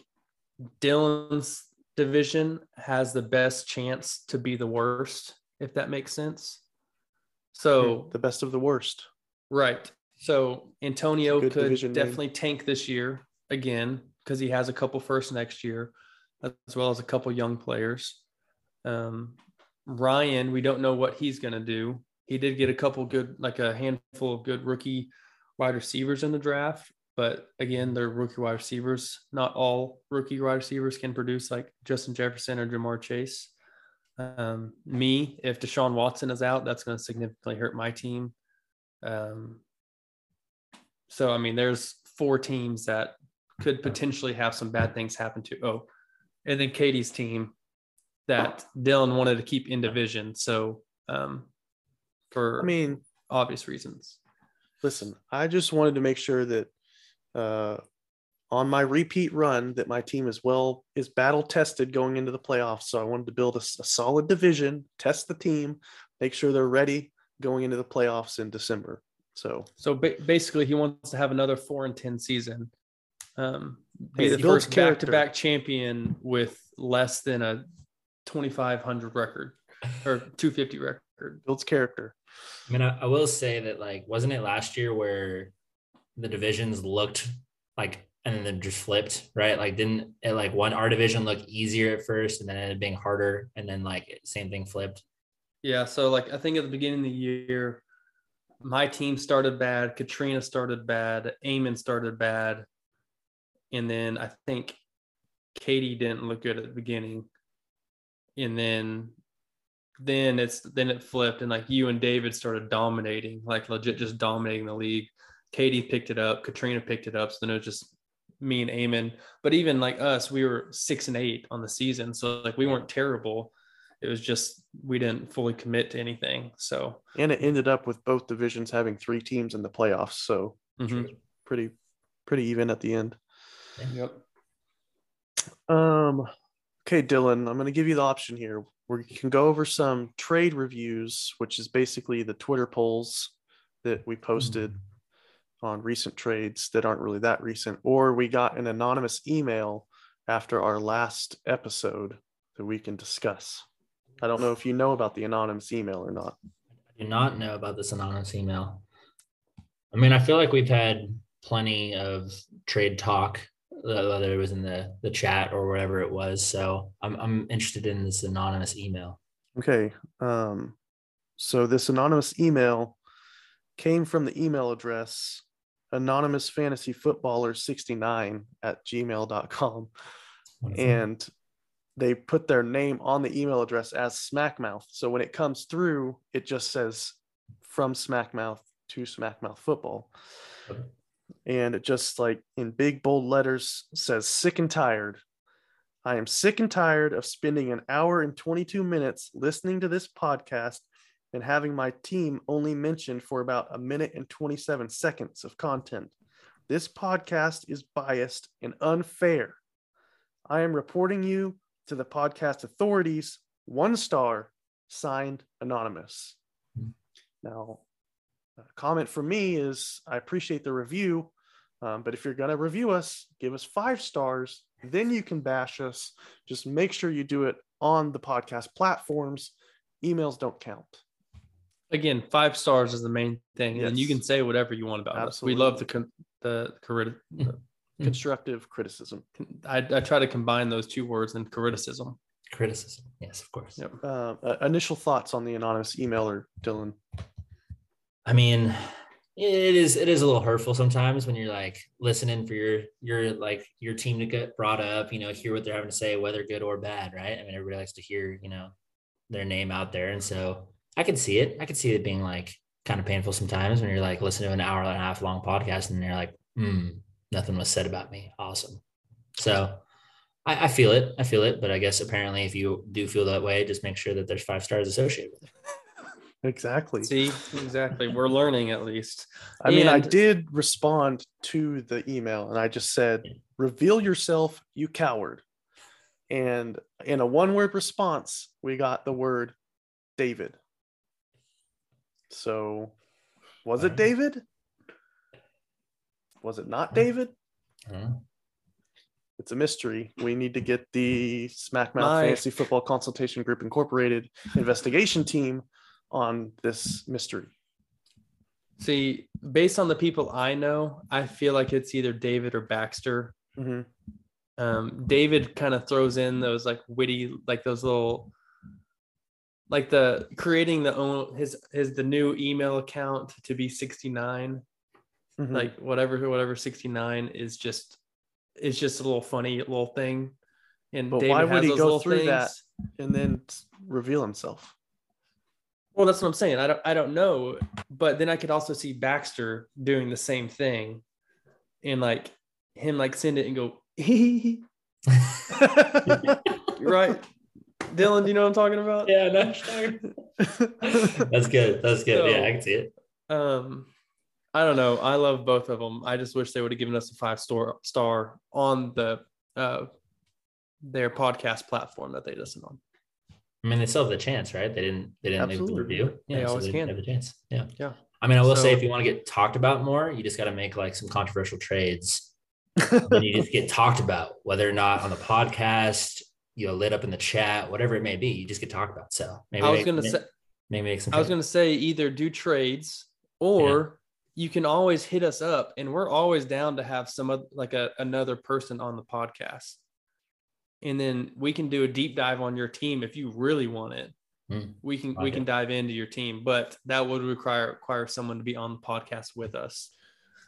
Dylan's division has the best chance to be the worst, if that makes sense. So the best of the worst. Right. So Antonio could division definitely tank this year again because he has a couple first next year, as well as a couple young players. Um, Ryan, we don't know what he's going to do. He did get a couple good, like a handful of good rookie wide receivers in the draft. but again, they're rookie wide receivers. Not all rookie wide receivers can produce like Justin Jefferson or Ja'Marr Chase. Um, me, if Deshaun Watson is out, that's going to significantly hurt my team. Um, so, I mean, there's four teams that could potentially have some bad things happen to. Oh, and then Katie's team that Dylan wanted to keep in division. So, um, for I mean, obvious reasons. listen, I just wanted to make sure that uh, on my repeat run that my team is well is battle tested going into the playoffs. So I wanted to build a solid division, test the team, make sure they're ready going into the playoffs in December. So So ba- basically, he wants to have another four and ten season. Um, be Hey, the first back-to-back champion with less than a 2,500 record or 250 record. builds character. I mean, I, I will say that like, wasn't it last year where the divisions looked like, and then they just flipped, right? Like, didn't it like one our division look easier at first, and then it ended up being harder, and then like same thing flipped. Yeah. So like, I think at the beginning of the year, my team started bad. Katrina started bad. Eamon started bad, and then I think Katie didn't look good at the beginning, and then then it's then it flipped and like you and David started dominating, like legit just dominating the league. Katie picked it up, Katrina picked it up, so then it was just me and Eamon. But even like us, we were six and eight on the season, so like we weren't terrible. It was just we didn't fully commit to anything. So And it ended up with both divisions having three teams in the playoffs. So mhm. pretty pretty even at the end. Yep. Um, okay, Dylan, I'm going to give you the option here. We can go over some trade reviews, which is basically the Twitter polls that we posted on recent trades that aren't really that recent, or we got an anonymous email after our last episode that we can discuss. I don't know if you know about the anonymous email or not. I do not know about this anonymous email. I mean, I feel like we've had plenty of trade talk, whether it was in the the chat or whatever it was. So I'm I'm interested in this anonymous email. Okay. Um, so this anonymous email came from the email address anonymous fantasy footballer 69 at gmail.com. And they put their name on the email address as Smackmouth. So when it comes through, it just says from Smackmouth to Smackmouth football. And it just like in big bold letters says sick and tired. I am sick and tired of spending an hour and 22 minutes listening to this podcast and having my team only mentioned for about a minute and 27 seconds of content. This podcast is biased and unfair. I am reporting you to the podcast authorities, one star, signed anonymous. Now, comment from me is I appreciate the review, um, but if you're going to review us, give us five stars. Then you can bash us. Just make sure you do it on the podcast platforms. Emails don't count. Again, five stars is the main thing, and you can say whatever you want about us. We love the con- the criti- the. Constructive criticism. I, I try to combine those two words in criticism. criticism. Yes, of course. Yep. Uh, uh, initial thoughts on the anonymous emailer, Dylan? I mean, it is it is a little hurtful sometimes when you're like listening for your your like your team to get brought up, you know, hear what they're having to say, whether good or bad, right? I mean, everybody likes to hear, you know, their name out there. And so I can see it. I can see it being like kind of painful sometimes when you're like listening to an hour and a half long podcast and you're like, hmm, nothing was said about me. Awesome. So I, I feel it. I feel it. But I guess apparently if you do feel that way, just make sure that there's five stars associated with it. Exactly. See, exactly. We're learning at least. I mean, I did respond to the email and I just said, reveal yourself, you coward. And in a one word response, we got the word David. So was it David? Was it not David? I don't. It's a mystery. We need to get the Smackmouth My- Fantasy Football Consultation Group Incorporated investigation team on this mystery. See, based on the people I know, I feel like it's either David or Baxter. Mhm. Um, David kind of throws in those like witty, like those little, like the creating the own his his the new email account to be sixty nine. Mhm. Like whatever, whatever 69 is just is just a little funny little thing. And But David why would has he go through that? and then reveal himself. Well, that's what I'm saying. I don't I don't know, but then I could also see Baxter doing the same thing, and like him like send it and go, You right? Dylan, do you know what I'm talking about? yeah, no, that's good. That's good. yeah, I can see it. Um, I don't know. I love both of them. I just wish they would have given us a five star star on the uh their podcast platform that they listen on. I mean, they still have the chance, right? They didn't. They didn't leave the Absolutely. review. They always can. Have the chance. Yeah. Yeah. I mean, I will So- say, if you want to get talked about more, you just got to make like some controversial trades. then you just get talked about, whether or not on the podcast, you know, lit up in the chat, whatever it may be. You just get talked about. So maybe I was gonna say maybe make some. I was gonna say either do trades or you can always hit us up, and we're always down to have some like a another person on the podcast, and then we can do a deep dive on your team if you really want it. Hmm. We can we Like can dive into your team, but that would require require someone to be on the podcast with us.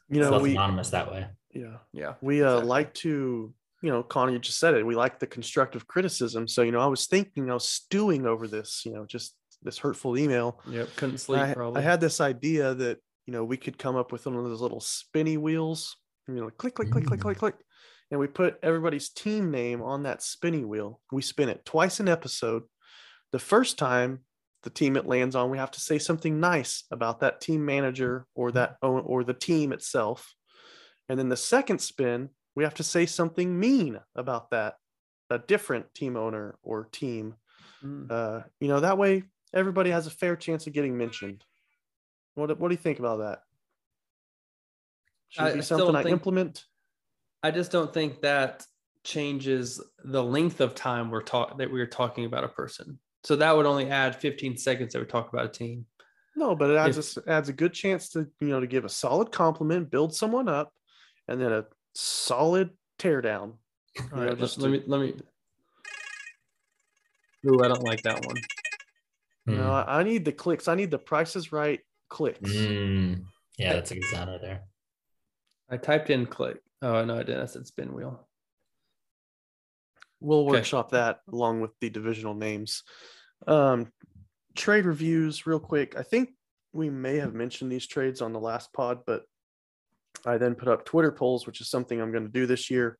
You know, less we anonymous that way. yeah Yeah, we uh, Exactly. like to you know Connor you just said it we like the constructive criticism. So you know I was thinking I was stewing over this you know just this hurtful email. yep. Couldn't sleep I, probably. I had this idea that you know we could come up with one of those little spinny wheels. You know, click click click click Mm. click click, and we put everybody's team name on that spinny wheel. We spin it twice an episode. The first time the team it lands on, we have to say something nice about that team manager or that or the team itself. And then the second spin, we have to say something mean about that, a different team owner or team. Mm. Uh, you know, that way everybody has a fair chance of getting mentioned. What, do- what do you think about that? Should I- it be I something I think- implement? I just don't think that changes the length of time we're talk that we're talking about a person. So that would only add 15 seconds that we talk about a team. No, but it adds If- a s adds a good chance to you know to give a solid compliment, build someone up, and then a solid teardown. All right, know, just let, let me let me. Ooh, I don't like that one. You know, Mm. I, I need the clicks. I need the prices right clicks. Mm. Yeah, that's a good sound right there. I typed in click. Oh no, I didn't. I said spin wheel. We'll Okay. workshop that along with the divisional names. Um, trade reviews, real quick. I think we may have mentioned these trades on the last pod, but I then put up Twitter polls, which is something I'm going to do this year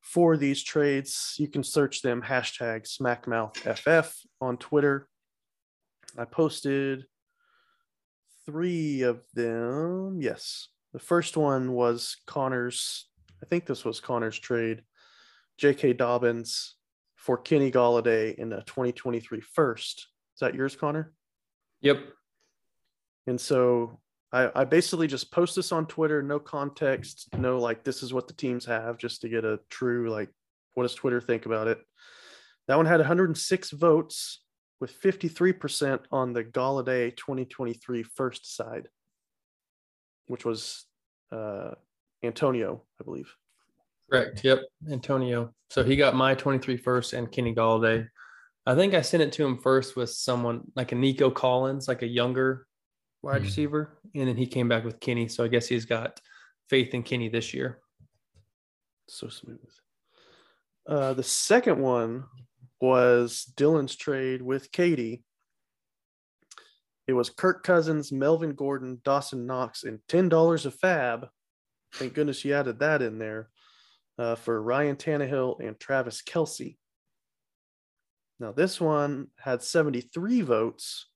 for these trades. You can search them hashtag SmackMouthFF on Twitter. I posted three of them. Yes. The first one was Connor's, I think this was Connor's trade. J.K. Dobbins for Kenny Golladay in the 2023 first. Is that yours, Connor? Yep. And so I, I basically just post this on Twitter, no context, no like this is what the teams have, just to get a true like what does Twitter think about it. That one had 106 votes with 53% on the Golladay 2023 first side, which was uh, Antonio, I believe. Correct. Yep. Antonio. So he got my 23 first and Kenny Golladay. I think I sent it to him first with someone like a Nico Collins, like a younger wide Hmm. receiver. And then he came back with Kenny. So I guess he's got faith in Kenny this year. so smooth. Uh, the second one was Dylan's trade with Katie. It was Kirk Cousins, Melvin Gordon, Dawson Knox, and ten dollars a fab. Thank goodness you added that in there uh, for Ryan Tannehill and Travis Kelce. Now this one had seventy-three votes,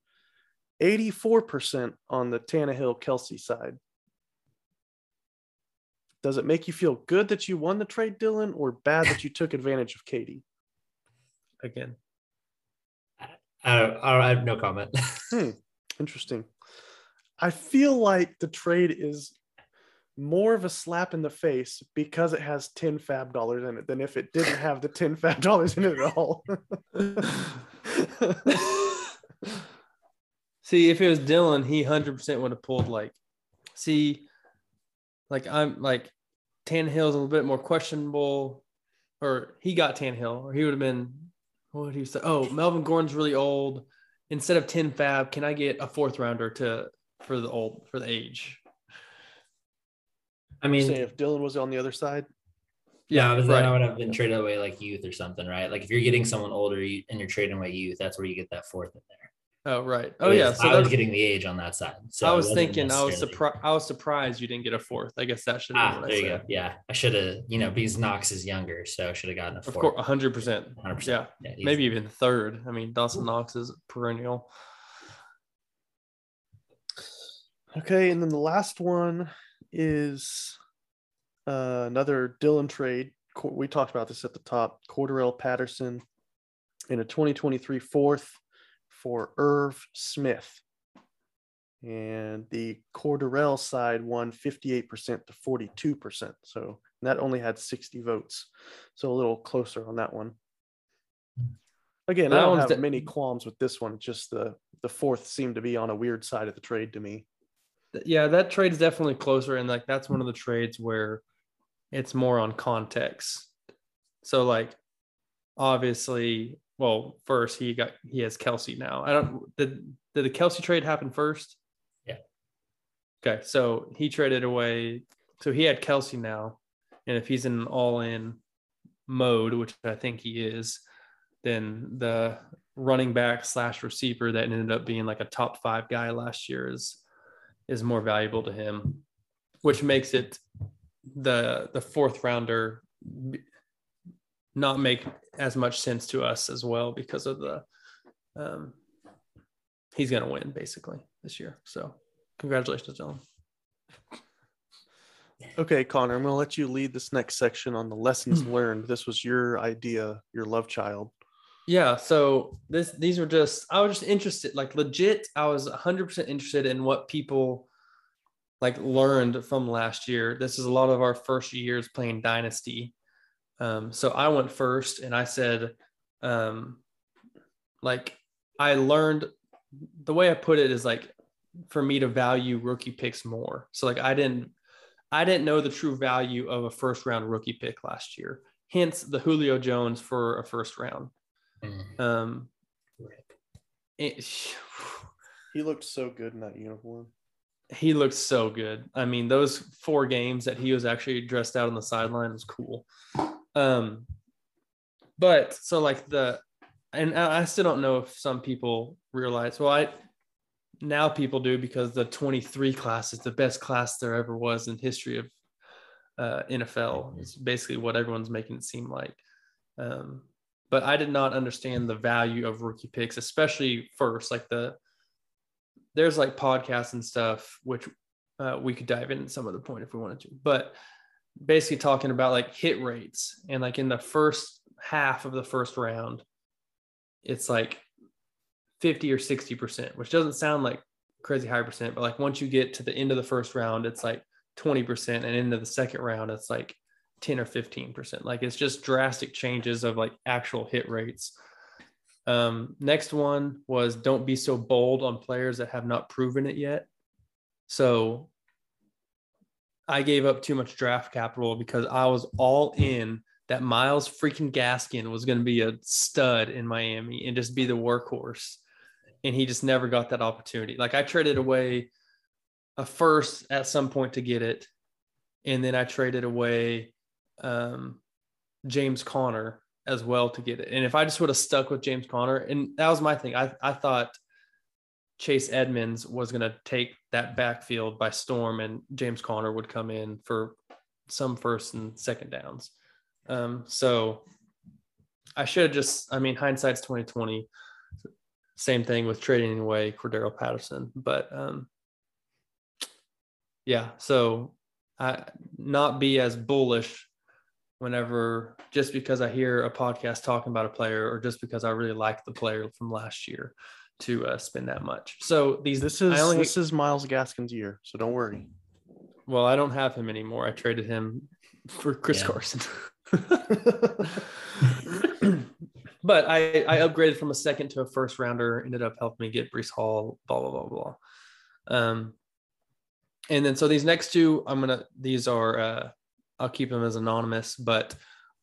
eighty-four percent on the Tannehill Kelce side. Does it make you feel good that you won the trade, Dylan, or bad that you took advantage of Katie? Again. I, don't, I have no comment. Interesting. I feel like the trade is more of a slap in the face because it has 10 fab dollars in it than if it didn't have the 10 fab dollars in it at all. See, if it was Dylan, he 100% would have pulled like, see, like I'm like Tannehill's a little bit more questionable, or he got Tannehill, or he would have been, what would he say? Oh, Melvin Gordon's really old. Instead of 10 fab, can I get a fourth rounder to for the old for the age? I Say mean, if Dylan was on the other side. yeah, but then right. I would have been traded away like youth or something, right? Like if you're getting someone older you, and you're trading away youth, that's where you get that fourth in there. Oh right. Oh yeah. So I was getting the age on that side. So I was thinking I was surprised. I was surprised you didn't get a fourth. I guess that should Ah, there I you said. go. Yeah, I should have. You know, because Knox is younger, so I should have gotten a fourth. Of course, hundred percent. 100%. Yeah, Yeah, maybe even third. I mean, Dawson Knox is perennial. Okay, and then the last one is uh, another Dylan trade. Co- We talked about this at the top. Cordarrelle Patterson in a 2023 fourth for Irv Smith. And the Cordarrelle side won 58% to 42%. So that only had 60 votes. So a little closer on that one. Again, I don't have de- many qualms with this one. Just the the fourth seemed to be on a weird side of the trade to me. Yeah, that trade is definitely closer, and like that's one of the trades where it's more on context. So like, obviously, well, first he got he has Kelce now. I don't did did the Kelce trade happen first? Yeah. Okay, so he traded away. So he had Kelce now, and if he's in an all-in mode, which I think he is, then the running back slash receiver that ended up being like a top five guy last year is is more valuable to him, which makes it the the fourth rounder not make as much sense to us as well because of the um he's gonna win basically this year. So congratulations, Dylan. Okay, Connor, I'm going to let you lead this next section on the lessons learned. This was your idea, your love child. Yeah, so this these were just I was just interested, like legit. I was 100% interested in what people like learned from last year. This is a lot of our first years playing Dynasty. Um, so I went first, and I said, um, like I learned the way I put it is like for me to value rookie picks more. So like I didn't I didn't know the true value of a first round rookie pick last year. Hence the Julio Jones for a first round. Mm, Um, it, He looked so good in that uniform. he looked so good. I mean, those four games that he was actually dressed out on the sideline was cool. Um, but so like the, and I still don't know if some people realize. Well, I now people do because the 23 class is the best class there ever was in history of uh, NFL. It's basically what everyone's making it seem like. Um, but I did not understand the value of rookie picks, especially first, like the there's like podcasts and stuff which uh, we could dive in at some other point if we wanted to but basically talking about like hit rates. And like in the first half of the first round it's like 50 or 60 percent which doesn't sound like crazy high percent but like once you get to the end of the first round it's like 20 percent. And into the second round it's like 10 or 15 percent. Like it's just drastic changes of like actual hit rates. Um, next one was don't be so bold on players that have not proven it yet. So I gave up too much draft capital because I was all in that Myles freaking Gaskin was going to be a stud in Miami and just be the workhorse. And he just never got that opportunity. Like I traded away a first at some point to get it. And then I traded away um, James Conner as well to get it. And if I just would have stuck with James Conner, and that was my thing, I, I thought Chase Edmonds was going to take that backfield by storm, and James Conner would come in for some first and second downs. Um, so I should have just, I mean, hindsight's 2020. Same thing with trading away Cordarrelle Patterson, but um, yeah, so I not be as bullish whenever just because I hear a podcast talking about a player or just because I really like the player from last year to uh, spend that much. So these This is only this is Myles Gaskin's year, so don't worry. well, I don't have him anymore. I traded him for Chris Yeah. Carson. but I, I upgraded from a second to a first rounder, ended up helping me get Breece Hall, blah, blah, blah, blah. Um, and then so these next two, I'm gonna these are uh I'll keep them as anonymous, but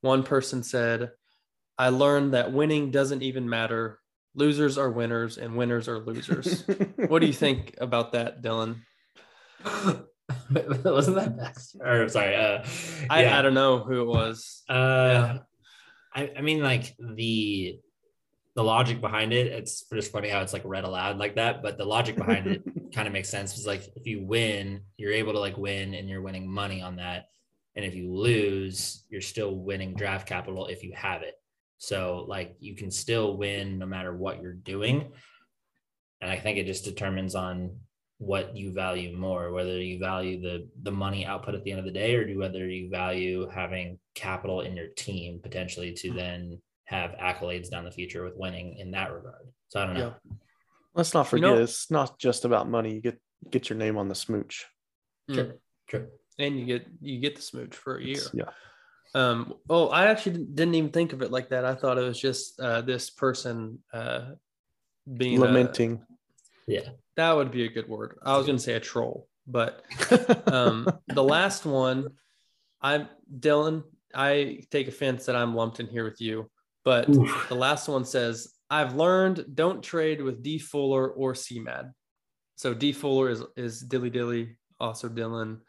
one person said, I learned that winning doesn't even matter. Losers are winners and winners are losers. what do you think about that, Dylan? Wasn't that Baxter? Or sorry, uh, I, yeah. I don't know who it was. Uh, I, I mean, like the the logic behind it. It's just funny how it's like read aloud like that, but the logic behind it kind of makes sense. It's like if you win, you're able to like win, and you're winning money on that. And if you lose, you're still winning draft capital if you have it. So like you can still win no matter what you're doing. And I think it just determines on what you value more, whether you value the the money output at the end of the day, or do whether you value having capital in your team potentially to then have accolades down the future with winning in that regard. So I don't know. Let's not You forget, know- it's not just about money. You get get your name on the smooch. Mm. True. True. And you get you get the smooch for a year. Yeah. Um, oh, I actually didn't- didn't even think of it like that. I thought it was just uh, this person uh, being a- yeah, that would be a good word. I was going to say a troll, but um, the last one, I'm Dylan. I take offense that I'm lumped in here with you, but Oof. the last one says, "I've learned don't trade with D Fuller or CMAD." So D Fuller is is Dilly Dilly, also Dylan,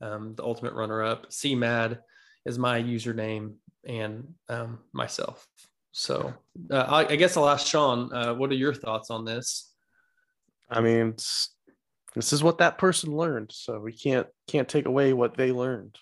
um, the ultimate runner up. CMAD is my username and um, myself. So uh, I, I guess I'll ask Sean. Uh, what are your thoughts on this? I mean, this is what that person learned, so we can't can't take away what they learned.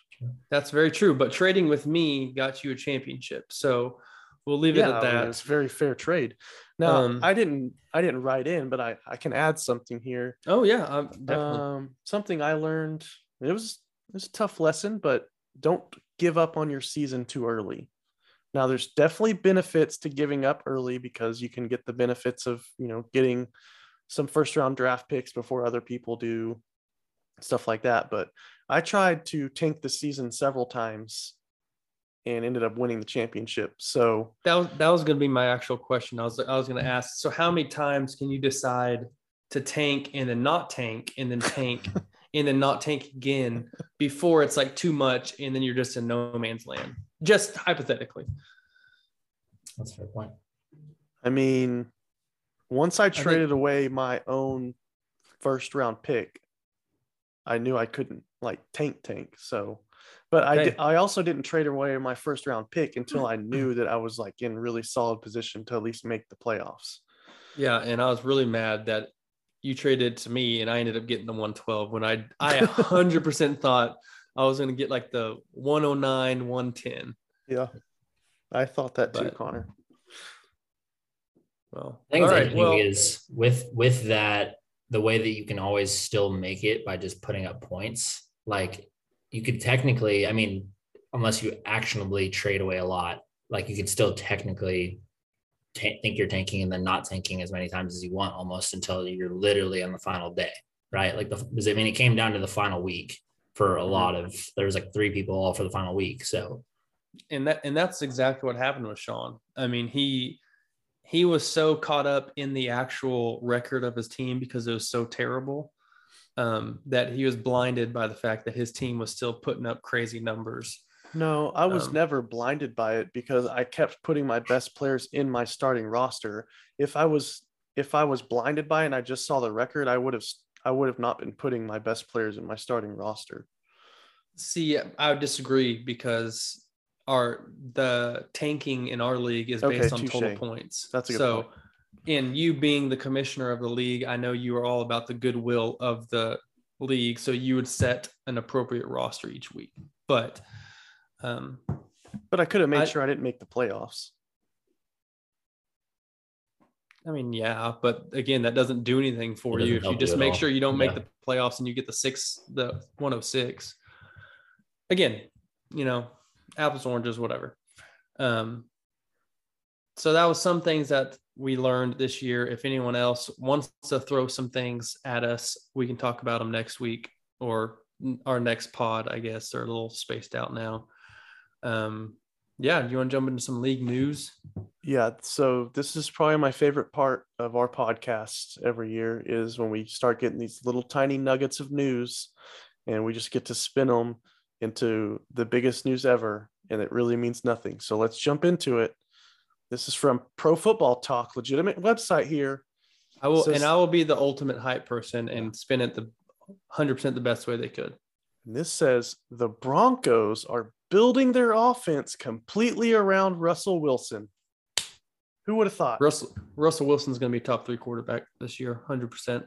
That's very true. But trading with me got you a championship. So we'll leave it Yeah, at I mean, that. it's very fair trade. Now, Um, I didn't I didn't write in, but I I can add something here. Oh yeah, um, definitely. Um, something I learned. It was it was a tough lesson, but don't give up on your season too early. Now, there's definitely benefits to giving up early because you can get the benefits of you know getting some first round draft picks before other people do, stuff like that. But I tried to tank the season several times and ended up winning the championship. So that was that was going to be my actual question. I was I was going to ask. So how many times can you decide to tank and then not tank and then tank and then not tank again before it's like too much and then you're just in no man's land? Just hypothetically. That's a fair point. I mean, once I traded away my own first round pick, I knew I couldn't like tank tank. So, but I Okay. did, I also didn't trade away my first round pick until I knew that I was like in really solid position to at least make the playoffs. Yeah, and I was really mad that you traded to me and I ended up getting the 112 when I I 100% thought I was going to get like the 109 110. Yeah, I thought that too, But- Connor. Well, I think all it's right. Well, is with with that the way that you can always still make it by just putting up points. Like you could technically, I mean, unless you actionably trade away a lot, like you could still technically ta- think you're tanking and then not tanking as many times as you want, almost until you're literally on the final day, right? Like the I mean, it came down to the final week for a lot of there was like three people all for the final week, so and that and that's exactly what happened with Sean. I mean, he he was so caught up in the actual record of his team because it was so terrible um, that he was blinded by the fact that his team was still putting up crazy numbers. No, I was Um, never blinded by it because I kept putting my best players in my starting roster. If I was if I was blinded by it and I just saw the record, I would have I would have not been putting my best players in my starting roster. See, I would disagree because our the tanking in our league is Okay, based on total points. That's a good so. point. And you being the commissioner of the league, I know you are all about the goodwill of the league, so you would set an appropriate roster each week. But um, But I could have made I- sure I didn't make the playoffs. I mean, yeah, but again, that doesn't do anything for you if you help you just make all. sure you don't make the playoffs and you get the six, the 106. Again, you know, apples, oranges, whatever. Um, so that was some things that we learned this year. If anyone else wants to throw some things at us, we can talk about them next week or our next pod, I guess. They're a little spaced out now. Um, yeah, do you want to jump into some league news? Yeah, so this is probably my favorite part of our podcast every year is when we start getting these little tiny nuggets of news and we just get to spin them into the biggest news ever and it really means nothing. So let's jump into it. This is from Pro Football Talk, legitimate website here. I will, Says- and I will be the ultimate hype person and spin it the hundred percent the best way they could. And this says the Broncos are building their offense completely around Russell Wilson. Who would have thought? Russell Russell Wilson's going to be top three quarterback this year, hundred percent.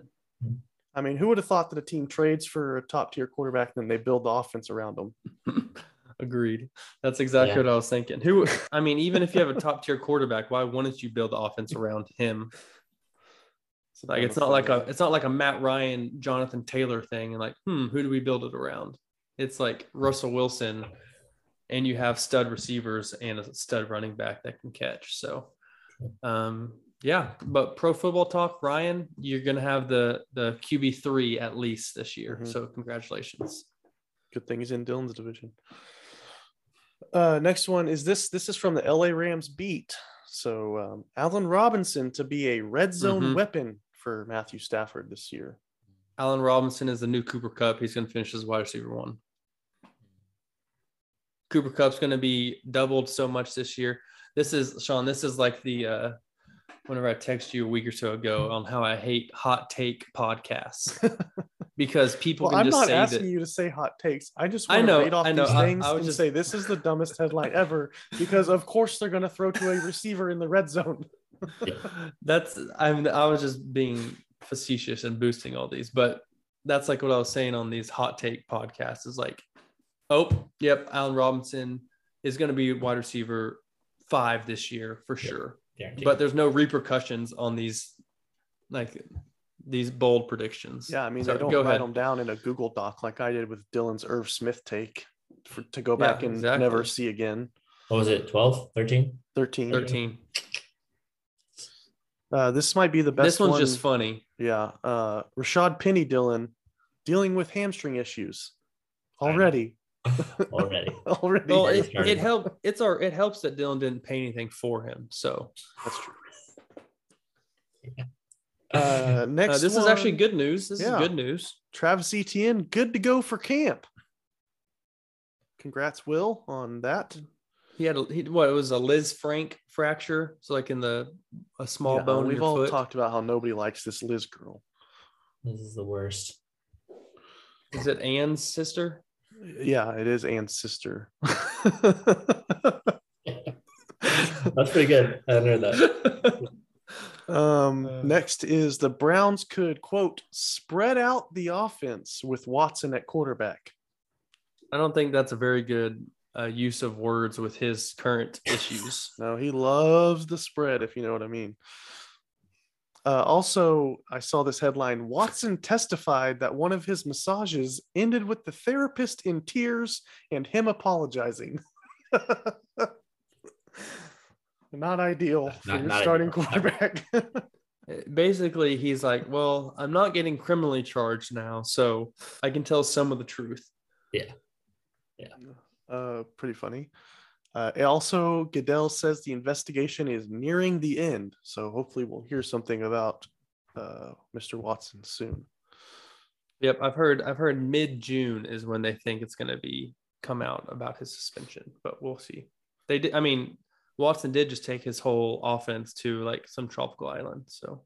I mean, who would have thought that a team trades for a top tier quarterback and then they build the offense around them? Agreed. That's exactly Yeah. what I was thinking. Who? I mean, even if you have a top tier quarterback, why wouldn't you build the offense around him? Like it's not like a it's not like a Matt Ryan, Jonathan Taylor thing, and like, hmm, who do we build it around? It's like Russell Wilson, and you have stud receivers and a stud running back that can catch. So, um, yeah. But pro football talk, Ryan, you're gonna have the the QB three at least this year. Mhm. So congratulations. Good thing he's in Dylan's division. Uh, next one is this. This is from the LA Rams beat. So um, Allen Robinson to be a red zone Mhm. weapon for Matthew Stafford this year. Allen Robinson is the new Cooper Kupp. He's going to finish as wide receiver one. Cooper Kupp's going to be doubled so much this year. This is Sean. This is like the uh, whenever I text you a week or so ago on how I hate hot take podcasts because people Well, can I'm just not say asking that. you to say hot takes. I just I want to know, read off I know. these I- things I was and just- say this is the dumbest headline ever because of course they're going to throw to a receiver in the red zone. That's I'm I was just being facetious and boosting all these, but that's like what I was saying on these hot take podcasts is like, oh, yep, Allen Robinson is going to be wide receiver five this year for sure. Guaranteed. But there's no repercussions on these like these bold predictions. Yeah, I mean So they don't go write ahead. them down in a Google Doc like I did with Dylan's Irv Smith take for, to go Yeah, back and exactly. never see again. what was it? 12, 13? 13. 13. Uh, this might be the best This one's one. just funny. Yeah. Uh, Rashaad Penny Dylan dealing with hamstring issues already. Already. already. Well, it, started. it help it's our it helps that Dylan didn't pay anything for him. So That's true. Uh, next, uh, this is actually good news. This Yeah. is good news. Travis Etienne, good to go for camp. Congrats, Will, on that. He had a, he, what it was a Lisfranc fracture, so like in the a small Yeah, bone We've all foot. talked about how nobody likes this Liz girl. This is the worst. Is it Anne's sister? Yeah, it is Anne's sister. That's pretty good. I hadn't heard that. Um, Uh. next is the Browns could quote spread out the offense with Watson at quarterback. I don't think that's a very good uh, use of words with his current issues. No, he loves the spread, if you know what I mean. Uh, also, I saw this headline Watson testified that one of his massages ended with the therapist in tears and him apologizing. not ideal for your not starting ideal. quarterback. Basically, he's like, "Well, I'm not getting criminally charged now, so I can tell some of the truth." Uh, pretty funny. Uh, it also, Goodell says the investigation is nearing the end, so hopefully we'll hear something about uh, Mr. Watson soon. Yep, I've heard. I've heard mid June is when they think it's going to be come out about his suspension, but we'll see. They did. I mean, Watson did just take his whole offense to like some tropical island, so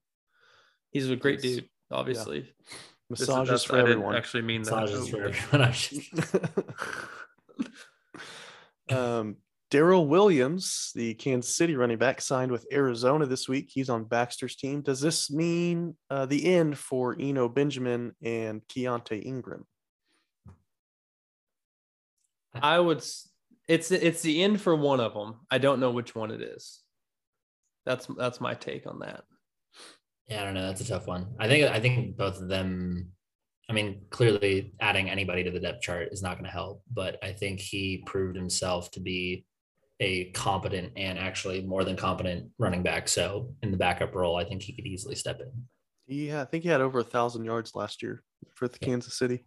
he's a great Yes. dude. Obviously, is- Massages for I everyone. Actually, mean that. Massages for everyone. I um, Darrel Williams, the Kansas City running back, signed with Arizona this week. He's on Baxter's team. Does this mean uh, the end for Eno Benjamin and Keaontay Ingram? I would. It's it's the end for one of them. I don't know which one it is. That's that's my take on that. Yeah, I don't know. That's a tough one. I think I think both of them. I mean, clearly adding anybody to the depth chart is not going to help, but I think he proved himself to be a competent and actually more than competent running back. So in the backup role, I think he could easily step in. Yeah, I think he had over a thousand yards last year for the Yeah. Kansas City.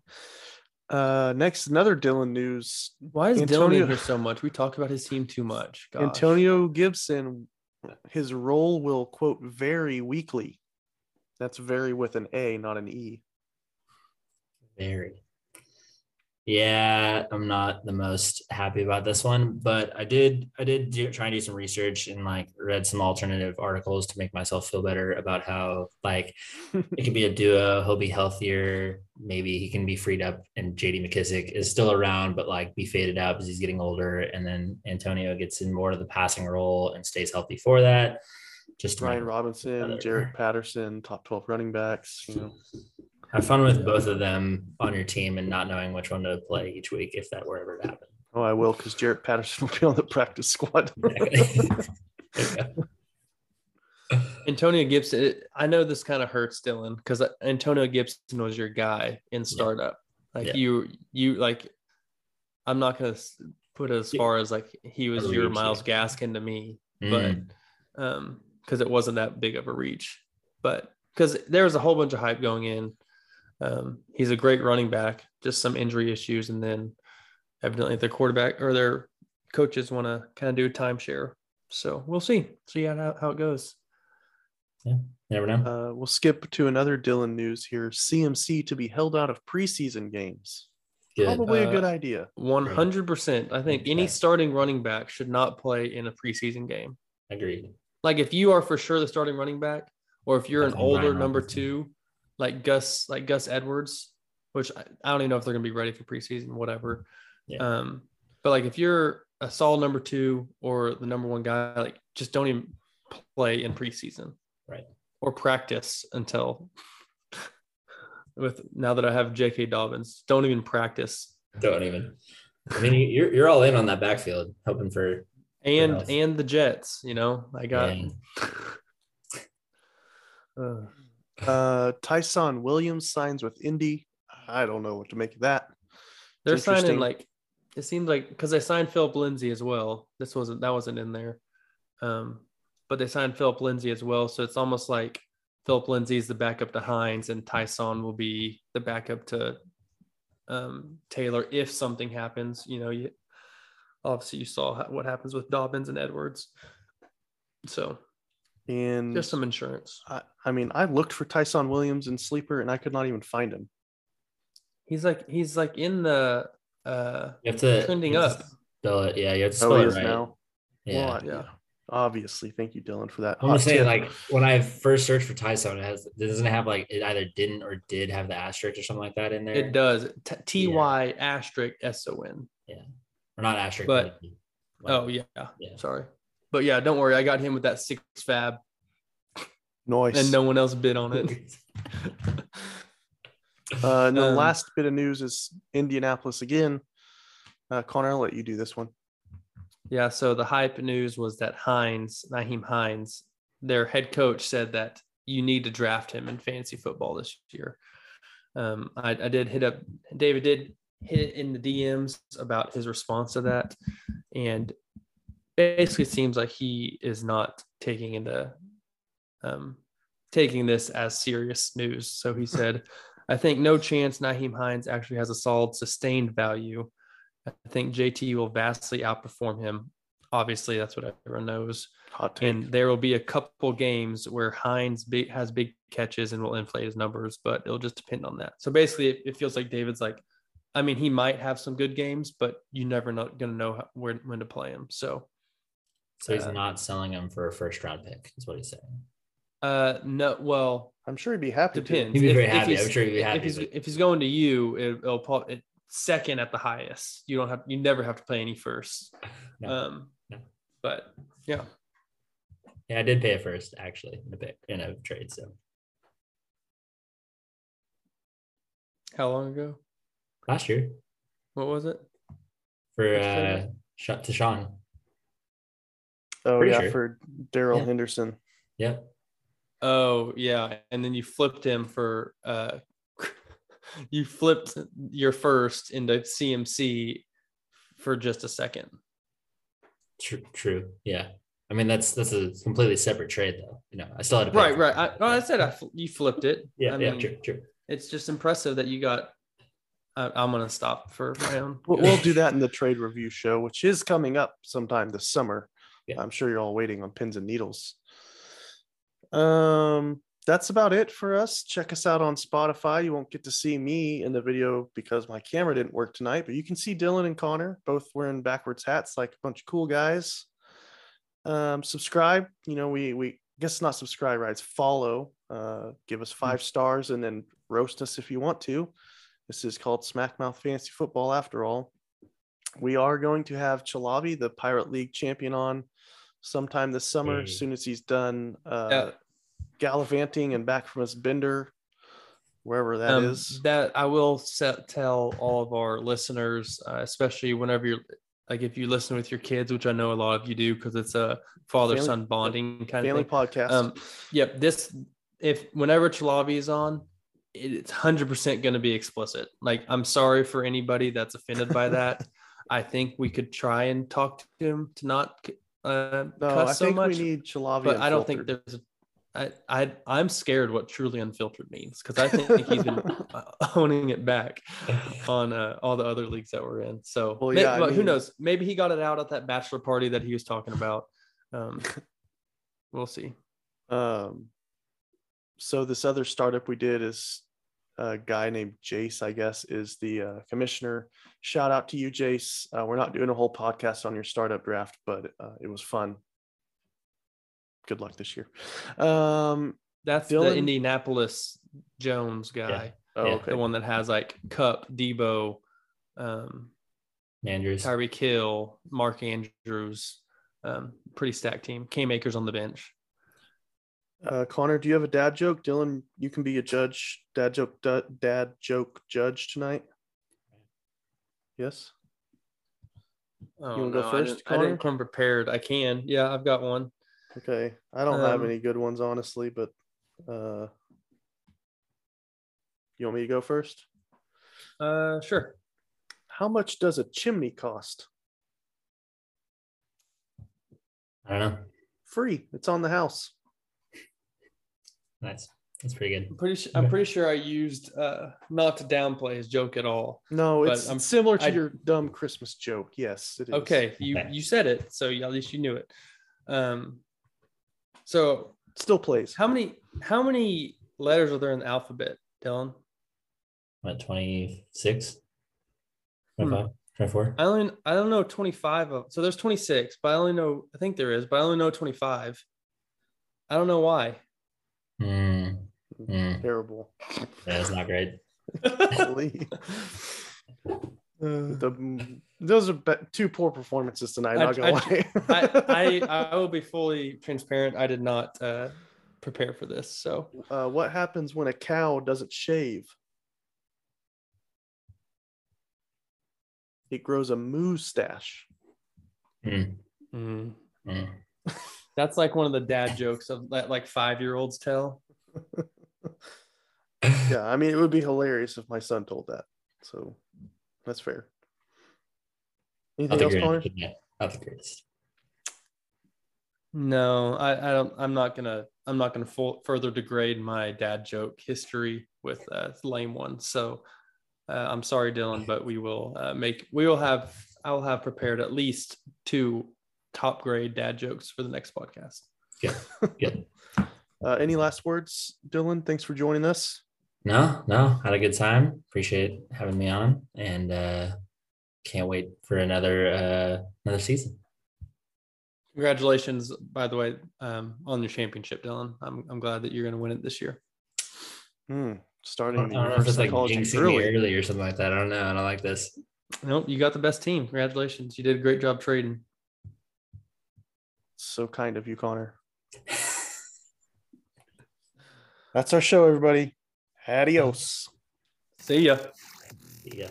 Uh, next, another Dylan news. Why is Antonio- in here so much? We talk about his team too much. Gosh. Antonio Gibson, his role will quote vary weekly. That's vary with an A, not an E. Very. Yeah, I'm not the most happy about this one, but I did I did do, try and do some research and like read some alternative articles to make myself feel better about how like it could be a duo. He'll be healthier. Maybe he can be freed up, and J.D. McKissic is still around, but like be faded out because he's getting older. And then Antonio gets in more of the passing role and stays healthy for that. Just Ryan Robinson, Jarrett Patterson, top 12 running backs. You know, have fun with both of them on your team and not knowing which one to play each week if that were ever to happen. oh, I will because Jarrett Patterson will be on the practice squad. Antonio Gibson. I know this kind of hurts Dylan because Antonio Gibson was your guy in startup. Like Yeah. you, you like. I'm not gonna put it as far as like he was your Myles yeah. Gaskin to me, Mm, but um, because it wasn't that big of a reach, but because there was a whole bunch of hype going in. Um, he's a great running back, just some injury issues, and then evidently their quarterback or their coaches want to kind of do a timeshare. So we'll see, see how how it goes. Yeah, never know. Uh, we'll skip to another Dylan news here. CMC to be held out of preseason games. Good. Probably a Uh, good idea. One hundred percent. I think any starting running back should not play in a preseason game. Agreed. Like if you are for sure the starting running back, or if you're an older number two, like Gus, like Gus Edwards, which I, I don't even know if they're gonna be ready for preseason, whatever. Yeah. Um, but like if you're a solid number two or the number one guy, like just don't even play in preseason. Right. Or practice until with now that I have J.K. Dobbins, don't even practice. Don't even. I mean, you- you're you're all in on that backfield, hoping for. and and the Jets. You know, I got. Uh, Uh, Ty'Son Williams signs with Indy. I don't know what to make of that. they're signing like it seemed like because they signed Phillip Lindsay as well. This wasn't that wasn't in there, um, but they signed Phillip Lindsay as well. So it's almost like Phillip Lindsay is the backup to Hines, and Ty'Son will be the backup to um, Taylor if something happens. You know, you obviously you saw what happens with Dobbins and Edwards. So And just some insurance. I, I mean, I looked for Ty'Son Williams in sleeper and I could not even find him. He's like he's like in the uh You have to Trending you have to up. Spell it. Yeah, you have to Oh, spell he it is right. now. Yeah. Well, I- Yeah. Obviously, thank you, Dylan, for that. I'm gonna say like when I first searched for Tyson, it has it doesn't have like it either didn't or did have the asterisk or something like that in there. it does T- T Y asterisk S O N. Yeah, or not asterisk. But- like- Oh yeah. Yeah. sorry, but yeah, don't worry. I got him with that six FAAB, Noise. and no one else bid on it. Uh, and the Um, last bit of news is Indianapolis again. Uh, Connor, I'll let you do this one. yeah. So the hype news was that Hines, Nyheim Hines, their head coach said that you need to draft him in fantasy football this year. Um, I, I did hit up David did hit in the DMs about his response to that, and basically seems like he is not taking into um, taking this as serious news. So he said, "I think no chance Nyheim Hines actually has a solid sustained value. I think JT will vastly outperform him. Obviously, that's what everyone knows." And there will be a couple games where Hines big, has big catches and will inflate his numbers, but it'll just depend on that. So basically, it, it feels like David's like, I mean, he might have some good games, but you never know going to know how, where when to play him. So, So he's Uh, not selling him for a first round pick, is what he's saying. uh, no, well, I'm sure he'd be happy depends. He'd be If- very happy. I'm sure he'd be happy, If he's but- if he's going to you, it, it'll probably second at the highest. You don't have you never have to play any first. No. Um, No. but yeah, Yeah, I did pay a first actually in a pick in a trade. So how long ago? last year What was it? for uh to Sean. To. Oh Pretty yeah, sure. for Darrell Yeah. Henderson. Yeah. Oh yeah, and then you flipped him for uh you flipped your first into CMC for just a second. True. True. Yeah. I mean that's that's a completely separate trade though. You know, I still had to pay Right, right. I, well, I said I, fl- you flipped it. yeah, I yeah, mean, true, true. it's just impressive that you got. I, I'm gonna stop for my own. We'll, we'll do that in the trade review show, which is coming up sometime this summer. Yeah. I'm sure you're all waiting on pins and needles. Um, that's about it for us. Check us out on Spotify. You won't get to see me in the video because my camera didn't work tonight, but you can see Dylan and Connor both wearing backwards hats like a bunch of cool guys. Um, subscribe. You know, we we guess not subscribe, right? It's follow. Uh, give us five stars and then roast us if you want to. This is called Smackmouth Fantasy Football after all. We are going to have Chalabi, the Pirate League champion, on sometime this summer, Hey. as soon as he's done uh, Yeah. gallivanting and back from his bender, wherever that Um, is. That I will set, tell all of our listeners, uh, especially whenever you're like if you listen with your kids, which I know a lot of you do because it's a father son bonding kind Family of thing. podcast. Um, yep. This if whenever Chalabi is on, it's hundred percent going to be explicit. Like I'm sorry for anybody that's offended by that. I think we could try and talk to him to not uh, no, cuss I so think much, we need Chalavi. but I don't think unfiltered. I I'm scared what truly unfiltered means because I think he's been owning it back on uh, all the other leagues that we're in. So Well, yeah, I but who knows? Maybe he got it out at that bachelor party that he was talking about. Um, we'll see. Um, so this other startup we did is a guy named Jace, I guess, is the uh, commissioner. Shout out to you, Jace. Uh, we're not doing a whole podcast on your startup draft, but uh, it was fun. Good luck this year. Um, That's Dylan? the Indianapolis Jones guy, oh, Yeah. okay. the one that has like Kupp, Deebo, um, Andrews. Tyreek Hill, Mark Andrews. Um, pretty stacked team. Cam Akers on the bench. Uh, Connor, do you have a dad joke? Dylan, you can be a judge, dad joke, da- dad joke judge tonight. Yes. Oh, wanna go no, I first, didn't- I didn't, Connor? come prepared. I can. Yeah, I've got one. Okay. I don't have Um, any good ones, honestly, but uh, you want me to go first? Uh, sure. How much does a chimney cost? I don't know. Free. It's on the house. Nice. That's pretty good. I'm pretty sure. I'm pretty sure I used uh, not to downplay his joke at all. No, it's I'm- similar to I- your dumb Christmas joke. Yes, it is. Okay, you Okay. you said it, so at least you knew it. Um, so Still plays. how many how many letters are there in the alphabet, Dylan? What, 26? Hmm. 25? 24? I only I don't know 25 of so there's 26, but I only know I think there is, but I only know 25. I don't know why. Mm, mm. Terrible. That's not great. The, those are be- two poor performances tonight. I- Not gonna I- lie. I, I I will be fully transparent. I did not uh, prepare for this, so uh, what happens when a cow doesn't shave? It grows a moustache. Mm, mm. That's like one of the dad jokes of that like five year olds tell. Yeah, I mean, it would be hilarious if my son told that. So that's fair. Anything else, Connor? Yeah, not the greatest. No, I, I don't. I'm not gonna. I'm not gonna full, further degrade my dad joke history with uh, lame one. So uh, I'm sorry, Dylan, but we will uh, make. We will have. I will have prepared at least two top grade dad jokes for the next podcast. Good. Uh, any last words, Dylan? Thanks for joining us. No, no, had a good time. Appreciate having me on, and uh, can't wait for another uh, another season. Congratulations, by the way, um, on your championship, Dylan. I'm I'm glad that you're going to win it this year. Hmm, I starting don't the know if it's like jinxing early. early or something like that. I don't know. I don't like this. Nope, you got the best team. Congratulations. You did a great job trading. So kind of you, Connor. That's our show, everybody. Adios. See ya. Yeah.